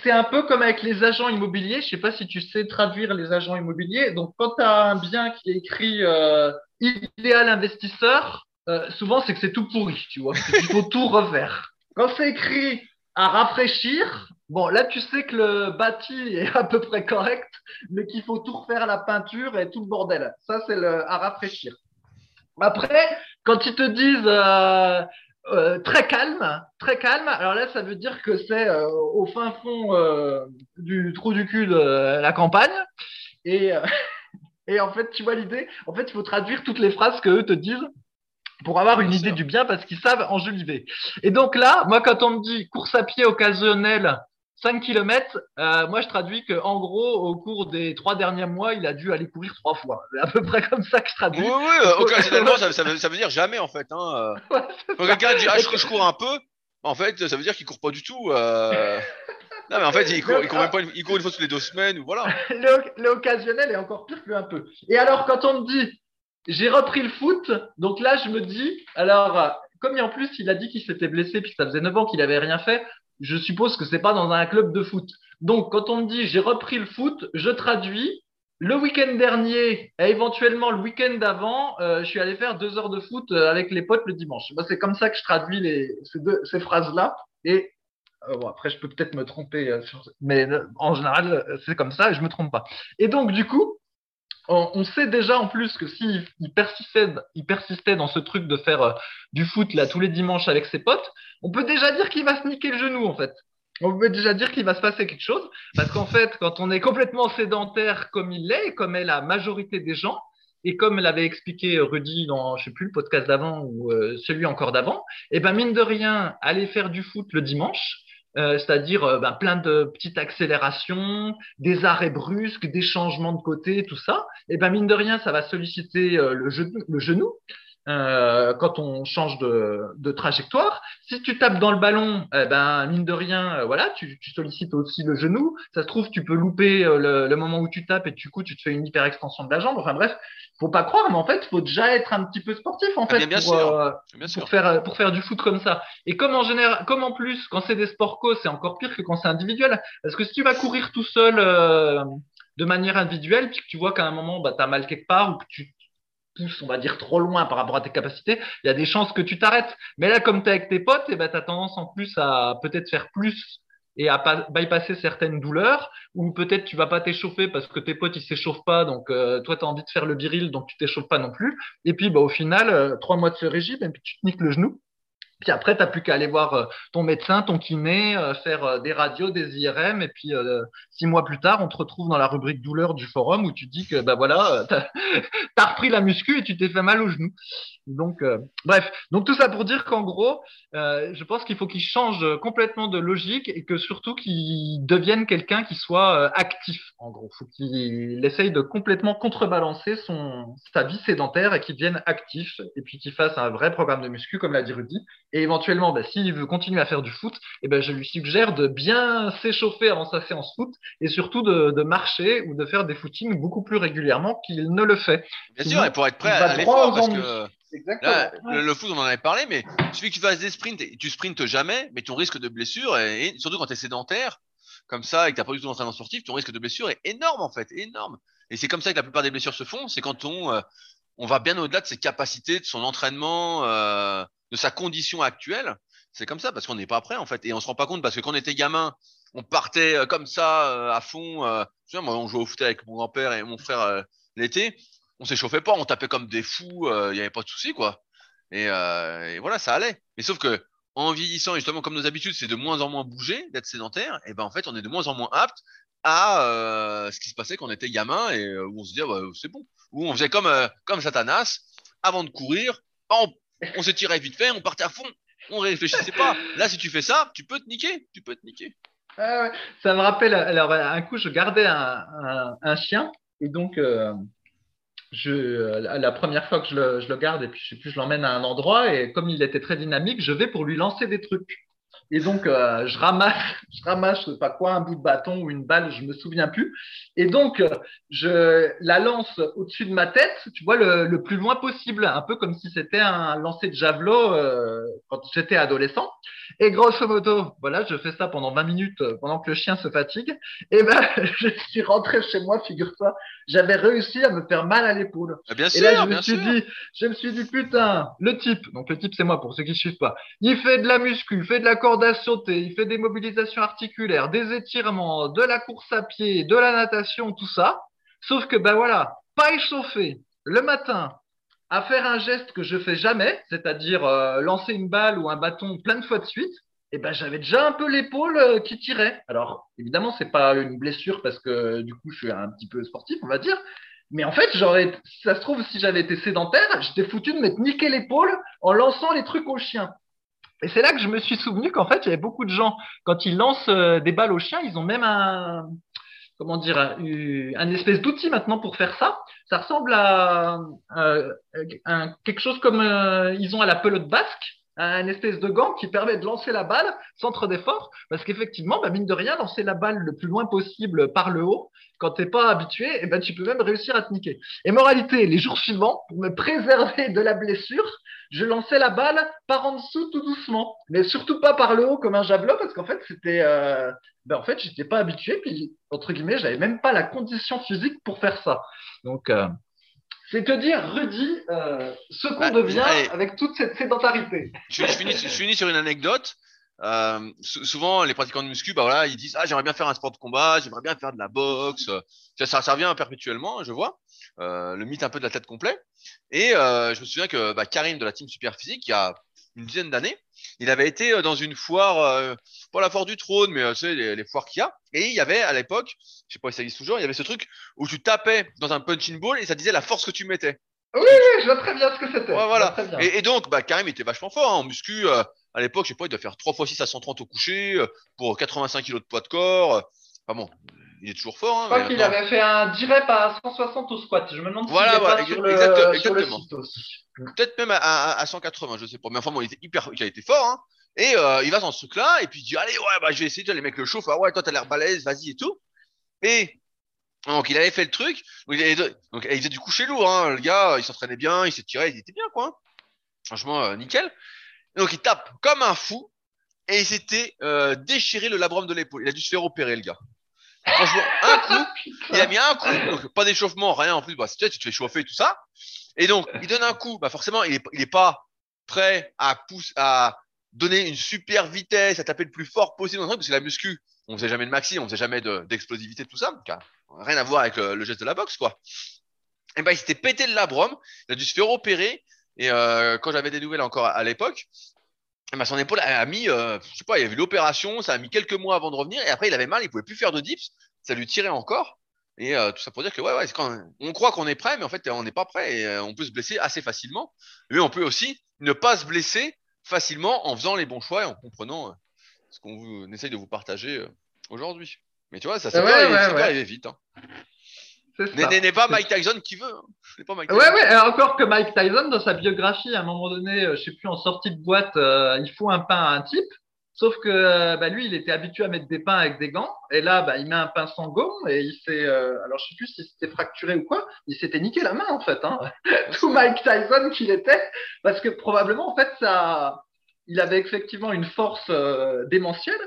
c'est un peu comme avec les agents immobiliers. Je sais pas si tu sais traduire les agents immobiliers. Donc, quand tu as un bien qui est écrit euh, idéal investisseur, euh, souvent c'est que c'est tout pourri, tu vois. Il faut tout refaire. Quand c'est écrit à rafraîchir, bon, là tu sais que le bâti est à peu près correct, mais qu'il faut tout refaire la peinture et tout le bordel. Ça, c'est le à rafraîchir. Après, quand ils te disent euh, euh, très calme, très calme. Alors là, ça veut dire que c'est euh, au fin fond euh, du trou du cul de la campagne. Et, et en fait, tu vois l'idée? En fait, il faut traduire toutes les phrases que eux te disent pour avoir une idée du bien parce qu'ils savent enjoliver. Et donc là, moi, quand on me dit course à pied occasionnelle 5 km, euh, moi je traduis que en gros, au cours des trois derniers mois, il a dû aller courir trois fois. C'est à peu près comme ça que je traduis. Oui, oui, euh, occasionnellement, ça, ça, veut, ça, veut, dire jamais en fait. Hein. Ouais, Quand quelqu'un dit ah, je, je, cours un peu, en fait, ça veut dire qu'il court pas du tout. Euh... Non, mais en fait, il court, il court, même pas une, il court une fois toutes les deux semaines ou voilà. L'occasionnel est encore pire que un peu. Et alors, quand on me dit j'ai repris le foot, donc là, je me dis, alors, comme en plus il a dit qu'il s'était blessé puis que ça faisait 9 ans qu'il avait rien fait, je suppose que c'est pas dans un club de foot. Donc, quand on me dit j'ai repris le foot, je traduis. Le week-end dernier, et éventuellement le week-end d'avant, euh, je suis allé faire deux heures de foot euh, avec les potes le dimanche. Bah, c'est comme ça que je traduis les, ces, ces phrases-là. Et euh, bon, après, je peux peut-être me tromper, euh, mais euh, en général, c'est comme ça et je me trompe pas. Et donc, du coup, on, sait déjà en plus que s'il il persistait, dans ce truc de faire du foot là tous les dimanches avec ses potes, on peut déjà dire qu'il va se niquer le genou en fait. On peut déjà dire qu'il va se passer quelque chose parce qu'en fait, quand on est complètement sédentaire comme il l'est, comme est la majorité des gens, et comme l'avait expliqué Rudy dans, je sais plus, le podcast d'avant ou euh, celui encore d'avant, et ben mine de rien, aller faire du foot le dimanche, euh, c'est-à-dire euh, ben, plein de petites accélérations, des arrêts brusques, des changements de côté, tout ça, et ben mine de rien, ça va solliciter euh, le, genou, le genou euh, quand on change de, de, trajectoire. Si tu tapes dans le ballon, eh ben mine de rien, euh, voilà, tu, tu, sollicites aussi le genou. Ça se trouve, tu peux louper euh, le, le, moment où tu tapes et du coup, tu te fais une hyperextension de la jambe. Enfin bref, faut pas croire, mais en fait, faut déjà être un petit peu sportif en Ah, fait bien pour, sûr. euh, Bien sûr. pour faire pour faire du foot comme ça. Et comme en général, comme en plus, quand c'est des sports co, c'est encore pire que quand c'est individuel. Parce que si tu vas courir tout seul euh, de manière individuelle, puis que tu vois qu'à un moment, bah, tu as mal quelque part ou que tu on va dire, trop loin par rapport à tes capacités, il y a des chances que tu t'arrêtes. Mais là, comme tu es avec tes potes, et ben, tu as tendance en plus à peut-être faire plus et à pas bypasser certaines douleurs, ou peut-être tu vas pas t'échauffer parce que tes potes ils s'échauffent pas, donc euh, toi tu as envie de faire le viril, donc tu t'échauffes pas non plus. Et puis bah, au final, euh, trois mois de ce régime, et puis tu te niques le genou. Puis après, tu plus qu'à aller voir euh, ton médecin, ton kiné, euh, faire euh, des radios, des IRM. Et puis, six mois plus tard, on te retrouve dans la rubrique douleur du forum où tu dis que, bah voilà, tu as, repris la muscu et tu t'es fait mal au genou. Donc, euh, bref. Donc, tout ça pour dire qu'en gros, euh, je pense qu'il faut qu'il change complètement de logique et que surtout qu'il devienne quelqu'un qui soit euh, actif, en gros. faut qu'il essaye de complètement contrebalancer son, sa vie sédentaire et qu'il devienne actif et puis qu'il fasse un vrai programme de muscu, comme l'a dit Rudy. Et éventuellement, bah, s'il veut continuer à faire du foot, eh ben, je lui suggère de bien s'échauffer avant sa séance foot et surtout de, de marcher ou de faire des footings beaucoup plus régulièrement qu'il ne le fait. Bien Sinon, sûr, et pour être prêt à l'effort, parce que Exactement. là, le, le foot, on en avait parlé, mais il suffit que tu fasses des sprints et tu sprintes jamais, mais ton risque de blessure, est, et surtout quand tu es sédentaire, comme ça, et que tu n'as pas du tout d'entraînement sportif, ton risque de blessure est énorme en fait, énorme. Et c'est comme ça que la plupart des blessures se font, c'est quand on, euh, on va bien au-delà de ses capacités, de son entraînement, euh, de sa condition actuelle. C'est comme ça, parce qu'on n'est pas prêt en fait. Et on se rend pas compte, parce que quand on était gamin, on partait euh, comme ça, euh, à fond. Euh, tu vois, moi, on jouait au foot avec mon grand-père et mon frère euh, l'été. On s'échauffait pas, on tapait comme des fous, il n'y avait pas de souci, quoi. Et, euh, et voilà, ça allait. Mais sauf que en vieillissant, justement, comme nos habitudes, c'est de moins en moins bouger, d'être sédentaire, et ben en fait, on est de moins en moins apte à euh, ce qui se passait quand on était gamin et euh, où on se disait, ouais, c'est bon. Où on faisait comme, euh, comme Satanas, avant de courir, on, on s'étirait vite fait, on partait à fond, on réfléchissait pas. Là, si tu fais ça, tu peux te niquer, tu peux te niquer. Ah. Ça me rappelle, alors un coup, je gardais un, un, chien et donc euh, je, la première fois que je le, garde et puis plus, je l'emmène à un endroit et comme il était très dynamique, je vais pour lui lancer des trucs. Et donc, euh, je ramasse, je ramasse, je sais pas quoi, un bout de bâton ou une balle, je me souviens plus. Et donc, je la lance au-dessus de ma tête, tu vois, le, le, plus loin possible, un peu comme si c'était un lancer de javelot euh, quand j'étais adolescent. Et grosso modo, voilà, je fais ça pendant 20 minutes euh, pendant que le chien se fatigue. Et ben, je suis rentré chez moi, figure-toi, j'avais réussi à me faire mal à l'épaule. Bien Et sûr, là, je me suis sûr. dit, je me suis dit, putain, le type, donc le type c'est moi pour ceux qui suivent pas, il fait de la muscu, il fait de la corde il fait des mobilisations articulaires, des étirements, de la course à pied, de la natation, tout ça. Sauf que, ben voilà, pas échauffé le matin à faire un geste que je fais jamais, c'est-à-dire euh, lancer une balle ou un bâton plein de fois de suite, et ben j'avais déjà un peu l'épaule euh, qui tirait. Alors évidemment c'est pas une blessure parce que du coup je suis un petit peu sportif on va dire, mais en fait j'aurais, ça se trouve si j'avais été sédentaire, j'étais foutu de m'être niqué l'épaule en lançant les trucs aux chiens. Et c'est là que je me suis souvenu qu'en fait il y avait beaucoup de gens quand ils lancent euh, des balles aux chiens, ils ont même un comment dire, un, espèce d'outil maintenant pour faire ça. Ça ressemble à, euh, quelque chose comme euh, ils ont à la pelote basque, un espèce de gant qui permet de lancer la balle sans trop d'effort, parce qu'effectivement, bah, mine de rien, lancer la balle le plus loin possible par le haut, quand t'es pas habitué, eh ben, tu peux même réussir à te niquer. Et moralité, les jours suivants, pour me préserver de la blessure, je lançais la balle par en dessous tout doucement, mais surtout pas par le haut comme un javelot, parce qu'en fait, c'était, euh, ben, en fait, j'étais pas habitué, puis entre guillemets, j'avais même pas la condition physique pour faire ça. Donc, euh, c'est te dire, Rudy, euh, ce qu'on Bah, devient allez. avec toute cette sédentarité. Je, je finis, je finis sur une anecdote. Euh, sou- souvent, les pratiquants de muscu, bah voilà, ils disent ah j'aimerais bien faire un sport de combat, j'aimerais bien faire de la boxe. Ça, ça, ça revient perpétuellement, je vois. Euh, le mythe un peu de la tête complet. Et euh, je me souviens que bah, Karim de la team Super Physique, il y a une dizaine d'années, il avait été euh, dans une foire, euh, pas la foire du trône, mais euh, tu sais les, les foires qu'il y a. Et il y avait à l'époque, je sais pas si ça existe toujours, il y avait ce truc où tu tapais dans un punching ball et ça disait la force que tu mettais. Oui, oui, je vois très bien ce que c'était. Ouais, voilà. Et, et, donc, bah, Karim était vachement fort hein, en muscu. Euh, à l'époque, je sais pas, il doit faire 3 x 6 à 130 au coucher euh, pour 85 kg de poids de corps. Enfin bon, il est toujours fort. Hein, je crois qu'il avait fait un direct à 160 au squat. Je me demande voilà, si voilà, pas sur exactement. le, exactement. Peut-être même à, à, à, 180, je sais pas. Mais enfin bon, il était hyper, il a été fort. Hein. Et euh, il va dans ce truc-là, et puis il dit Allez, ouais, bah, je vais essayer. Les mecs le chauffent. Ah ouais, toi, t'as l'air balèze, vas-y et tout. Et donc, il avait fait le truc. Donc, il, donc, il faisait du coucher lourd. Hein. Le gars, il s'entraînait bien, il s'est tiré, il était bien, quoi. Franchement, euh, nickel. donc, il tape comme un fou. Et il s'était euh, déchiré le labrum de l'épaule. Il a dû se faire opérer, le gars. Franchement, un coup, il a mis un coup. Donc, pas d'échauffement, rien en plus. Bah, tu, tu te fais chauffer, tout ça. Et donc, il donne un coup. Bah, forcément, il est, il est pas prêt à pousser, à donner une super vitesse, à taper le plus fort possible parce que la muscu, on faisait jamais de maxi, on faisait jamais d'explosivité, tout ça. Rien à voir avec le, le, geste de la boxe, quoi. Et ben, il s'était pété le labrum. Il a dû se faire opérer. Et euh, quand j'avais des nouvelles encore à, l'époque, ben son épaule a mis, euh, je sais pas, il y avait l'opération, ça a mis quelques mois avant de revenir, et après il avait mal, il pouvait plus faire de dips, ça lui tirait encore, et euh, tout ça pour dire que ouais, on croit qu'on est prêt, mais en fait on n'est pas prêt, et euh, on peut se blesser assez facilement, mais on peut aussi ne pas se blesser facilement en faisant les bons choix et en comprenant ce qu'on essaye de vous partager aujourd'hui. Mais tu vois, ça, ça ouais, ouais, ouais. arriver vite. Hein. N'est pas Mike Tyson qui veut. Hein. Pas Mike Tyson. Ouais, ouais, alors encore que Mike Tyson, dans sa biographie, à un moment donné, je sais plus, en sortie de boîte, euh, il faut un pain à un type. Sauf que bah, lui, il était habitué à mettre des pains avec des gants. Et là, bah, il met un pain sans gomme et il s'est. Euh, alors, je sais plus si c'était fracturé ou quoi. Il s'était niqué la main, en fait. Hein. Tout Mike Tyson qu'il était. Parce que probablement, en fait, ça. Il avait effectivement une force euh, démentielle,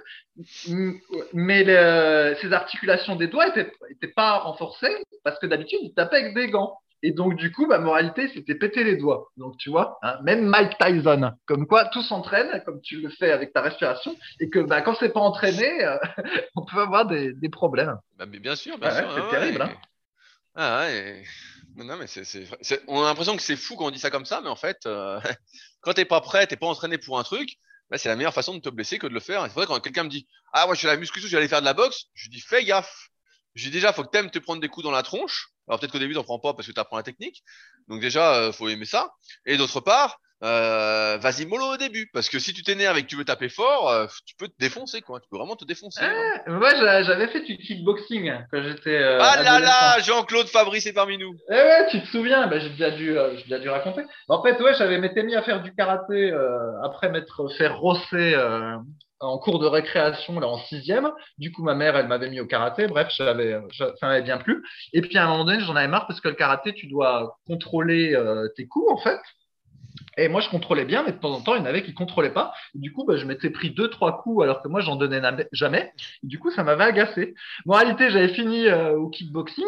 mais le, ses articulations des doigts étaient, étaient pas renforcées parce que d'habitude, il tapait avec des gants. Et donc, du coup, ma moralité, c'était péter les doigts. Donc, tu vois, hein, même Mike Tyson, comme quoi tout s'entraîne, comme tu le fais avec ta respiration, et que bah, quand c'est pas entraîné, euh, on peut avoir des, des problèmes. Bah, mais bien sûr, bien Ah ouais, sûr. c'est terrible. Hein. Ah ouais. Non, mais c'est- on a l'impression que c'est fou quand on dit ça comme ça, mais en fait, euh, quand t'es pas prêt, t'es pas entraîné pour un truc, bah, c'est la meilleure façon de te blesser que de le faire. C'est vrai quand quelqu'un me dit, ah, moi, je fais la muscu, je vais aller faire de la boxe, je dis, fais gaffe. Je dis déjà, faut que t'aimes te prendre des coups dans la tronche. Alors peut-être qu'au début, t'en prends pas parce que t'apprends la technique. Donc déjà, euh, faut aimer ça. Et d'autre part, euh, vas-y mollo au début, parce que si tu t'énerves et que tu veux taper fort, euh, tu peux te défoncer, quoi. Tu peux vraiment te défoncer. Ah, moi, j'a- j'avais fait du kickboxing quand j'étais. euh, ah là là, Jean-Claude Fabrice est parmi nous. Eh ouais, tu te souviens, bah, j'ai déjà dû, euh, j'ai déjà dû raconter. En fait, ouais, j'avais m'étais mis à faire du karaté euh, après m'être fait rosser euh, en cours de récréation là en sixième. Du coup, ma mère, elle m'avait mis au karaté. Bref, j'avais, ça m'avait bien plu. Et puis à un moment donné, j'en avais marre parce que le karaté, tu dois contrôler euh, tes coups en fait. Et moi, je contrôlais bien, mais de temps en temps, il y en avait qui contrôlaient pas. Du coup, bah, je m'étais pris deux, trois coups alors que moi, j'en donnais na- jamais. Et du coup, ça m'avait agacé. Bon, en réalité, j'avais fini euh, au kickboxing.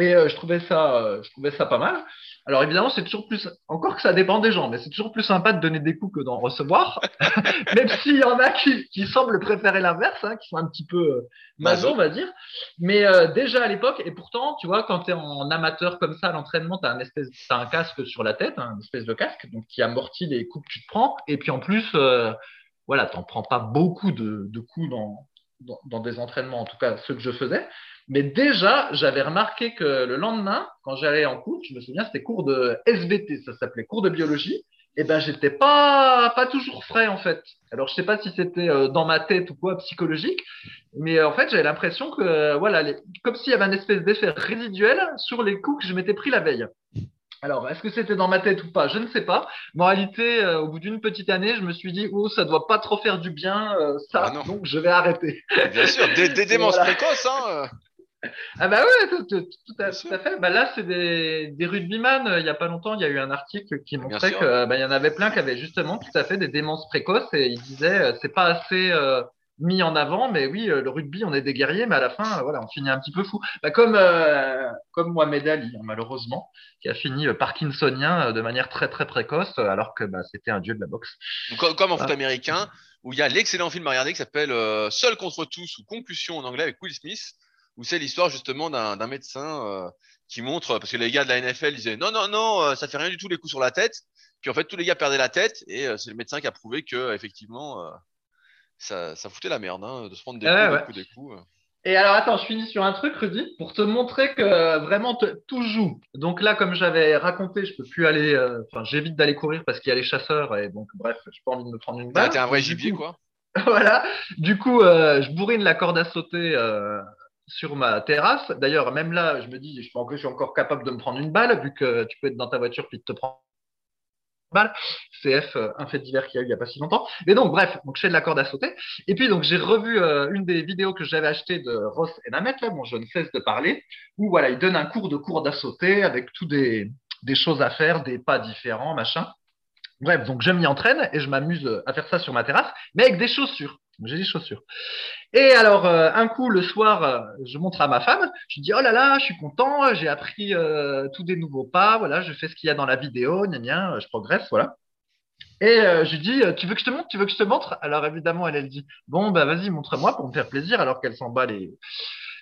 Et euh, je trouvais ça, euh, je trouvais ça pas mal. Alors évidemment, c'est toujours plus, encore que ça dépend des gens, mais c'est toujours plus sympa de donner des coups que d'en recevoir. Même s'il y en a qui, qui semblent préférer l'inverse, hein, qui sont un petit peu euh, maso, on va dire. Mais euh, déjà à l'époque, et pourtant, tu vois, quand tu es en amateur comme ça à l'entraînement, tu as un espèce, t'as un casque sur la tête, hein, une espèce de casque, donc qui amortit les coups que tu te prends. Et puis en plus, euh, voilà, t'en prends pas beaucoup de, de coups dans, dans, des entraînements, en tout cas ceux que je faisais. Mais déjà, j'avais remarqué que le lendemain, quand j'allais en cours, je me souviens, c'était cours de SVT, ça s'appelait cours de biologie. Et ben, j'étais pas pas toujours frais en fait. Alors, je sais pas si c'était euh, dans ma tête ou quoi, psychologique, mais euh, en fait, j'avais l'impression que euh, voilà, comme s'il y avait un espèce d'effet résiduel sur les coups que je m'étais pris la veille. Alors, est-ce que c'était dans ma tête ou pas? Je ne sais pas. Mais en réalité, euh, au bout d'une petite année, je me suis dit, oh, ça doit pas trop faire du bien, euh, ça, Ah non. donc je vais arrêter. Bien sûr, des, des démences Voilà. précoces, hein. euh. Ah bah ouais, tout, tout- tout à, tout fait. Bah là, c'est des, des rugbyman. Il y a pas longtemps, il y a eu un article qui montrait euh, bah, y en avait plein qui avaient justement tout à fait des démences précoces et ils disaient euh, c'est pas assez mis en avant, mais oui, euh, le rugby, on est des guerriers, mais à la fin, euh, voilà, on finit un petit peu fou. Bah, comme euh, comme Mohamed Ali, hein, malheureusement, qui a fini euh, parkinsonien de manière très très précoce, alors que bah, c'était un dieu de la boxe. Comme, comme en foot Ah. américain, où il y a l'excellent film à regarder qui s'appelle euh, Seul contre tous ou Concussion en anglais avec Will Smith, où c'est l'histoire justement d'un d'un médecin euh, qui montre, parce que les gars de la NFL disaient non, non, non, ça fait rien du tout les coups sur la tête. Puis en fait, tous les gars perdaient la tête et euh, c'est le médecin qui a prouvé que effectivement, euh, ça, ça foutait la merde hein, de se prendre des Ah coups, ouais. des coups, des coups. euh. Et alors, attends, je finis sur un truc, Rudy, pour te montrer que vraiment te- tout joue. Donc là, comme j'avais raconté, je peux plus aller, euh, enfin, j'évite d'aller courir parce qu'il y a les chasseurs et donc, bref, j'ai pas envie de me prendre une balle. t'es un vrai gibier, quoi. voilà. Du coup, euh, je bourrine la corde à sauter euh, sur ma terrasse. D'ailleurs, même là, je me dis, je pense que je suis encore capable de me prendre une balle, vu que tu peux être dans ta voiture puis te prendre CF, euh, un fait divers qu'il y a eu il n'y a pas si longtemps. Mais donc, bref, donc je fais de la corde à sauter. Et puis, donc, j'ai revu euh, une des vidéos que j'avais achetées de Ross et Namet, là, je ne cesse de parler, où voilà, il donne un cours de corde à sauter avec tout des, des choses à faire, des pas différents, machin. Bref, donc je m'y entraîne et je m'amuse à faire ça sur ma terrasse, mais avec des chaussures. J'ai des chaussures. Et alors, euh, un coup, le soir, euh, je montre à ma femme, je dis, oh là là, je suis content, j'ai appris euh, tous des nouveaux pas, voilà, je fais ce qu'il y a dans la vidéo, gna je progresse, voilà. Et euh, je lui dis, euh, tu veux que je te montre, tu veux que je te montre? Alors évidemment, elle, dit, bon, bah vas-y, montre-moi pour me faire plaisir, alors qu'elle s'en bat les,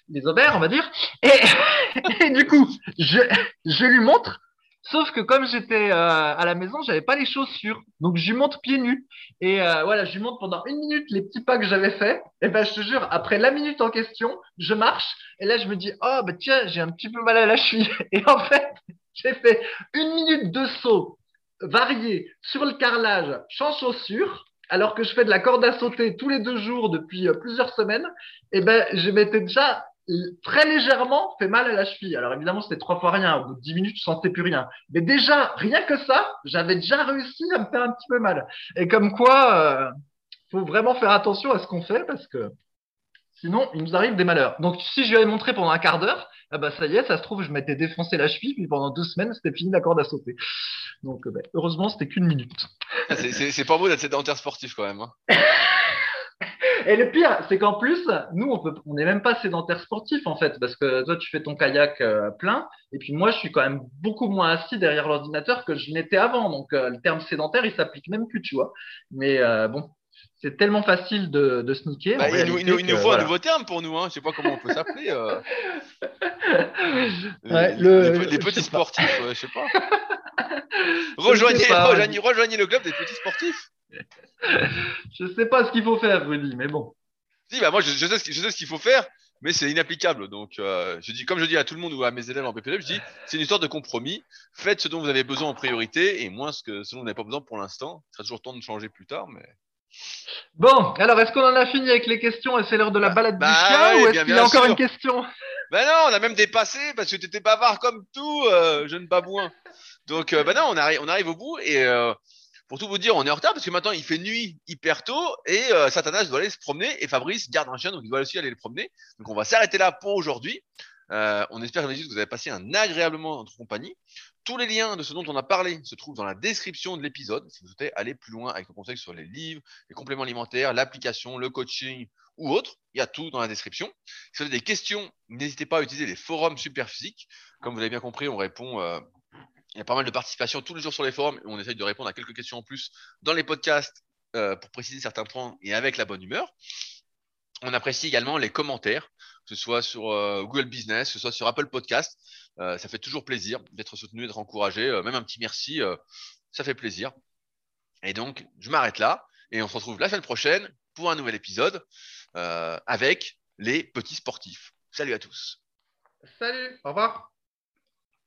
les on va dire. Et, et du coup, je, je lui montre, sauf que comme j'étais euh, à la maison, j'avais pas les chaussures, donc je lui montre pieds nus. Et euh, voilà, je lui montre pendant une minute les petits pas que j'avais faits. Et ben, je te jure, après la minute en question, je marche. Et là, je me dis, oh, bah tiens, j'ai un petit peu mal à la cheville. Et en fait, j'ai fait une minute de saut varié sur le carrelage, sans chaussures, alors que je fais de la corde à sauter tous les deux jours depuis euh, plusieurs semaines. Et ben, je m'étais déjà très légèrement fait mal à la cheville. Alors évidemment, c'était trois fois rien. Au bout de dix minutes, je sentais plus rien. Mais déjà, rien que ça, j'avais déjà réussi à me faire un petit peu mal. Et comme quoi, euh, faut vraiment faire attention à ce qu'on fait parce que sinon, il nous arrive des malheurs. Donc, si je lui avais montré pendant un quart d'heure, ah bah ça y est, ça se trouve, je m'étais défoncé la cheville, puis pendant deux semaines, c'était fini la corde à sauter. Donc, euh, bah, heureusement, c'était qu'une minute. C'est pas beau d'être sédentaire sportif, quand même. hein. Et le pire, c'est qu'en plus, nous, on peut, on n'est même pas sédentaire sportif en fait, parce que toi, tu fais ton kayak euh, plein, et puis moi, je suis quand même beaucoup moins assis derrière l'ordinateur que je n'étais avant. Donc, euh, le terme sédentaire, il s'applique même plus, tu vois. Mais euh, bon, c'est tellement facile de, de sneaker. Bah, il, nous, il nous- il réalité nous que, faut voilà. un nouveau terme pour nous, hein. Je sais pas comment on peut s'appeler. euh. Ouais, les, le- les pe- les je petits sportifs, je sais pas. Rejoignez, sais pas, rejoignez, rejoignez le club des petits sportifs. Je sais pas ce qu'il faut faire, Rudy, mais bon. Si, bah moi, je, je sais ce, qui- je sais ce qu'il faut faire, mais c'est inapplicable. Donc, euh, je dis, comme je dis à tout le monde ou à mes élèves en PPL, je dis, c'est une histoire de compromis. Faites ce dont vous avez besoin en priorité et moins ce, que, ce dont vous n'avez pas besoin pour l'instant. Il sera toujours temps de changer plus tard, mais. Bon, alors est-ce qu'on en a fini avec les questions? Et c'est l'heure de la balade Bah, du oui, ou est-ce qu'il y a encore sûr. une question? Ben non, on a même dépassé parce que tu étais bavard comme tout, euh, jeune babouin. Donc, euh, ben non, on arrive, on arrive au bout et pour tout vous dire, on est en retard parce que maintenant il fait nuit hyper tôt et euh, Satanas doit aller se promener et Fabrice garde un chien donc il doit aussi aller le promener. Donc on va s'arrêter là pour aujourd'hui. Euh, on espère que vous avez passé un agréable moment en notre compagnie. Tous les liens de ce dont on a parlé se trouvent dans la description de l'épisode. Si vous souhaitez aller plus loin avec nos conseils sur les livres, les compléments alimentaires, l'application, le coaching ou autre, il y a tout dans la description. Si vous avez des questions, n'hésitez pas à utiliser les forums Superphysique. Comme vous l'avez bien compris, on répond. euh, il y a pas mal de participation tous les jours sur les forums on essaye de répondre à quelques questions en plus dans les podcasts euh, pour préciser certains points et avec la bonne humeur. On apprécie également les commentaires, que ce soit sur euh, Google Business, que ce soit sur Apple Podcast. Euh, ça fait toujours plaisir d'être soutenu, d'être encouragé. Euh, même un petit merci, ça fait plaisir. Et donc, je m'arrête là et on se retrouve la semaine prochaine pour un nouvel épisode avec les petits sportifs. Salut à tous. Salut, au revoir.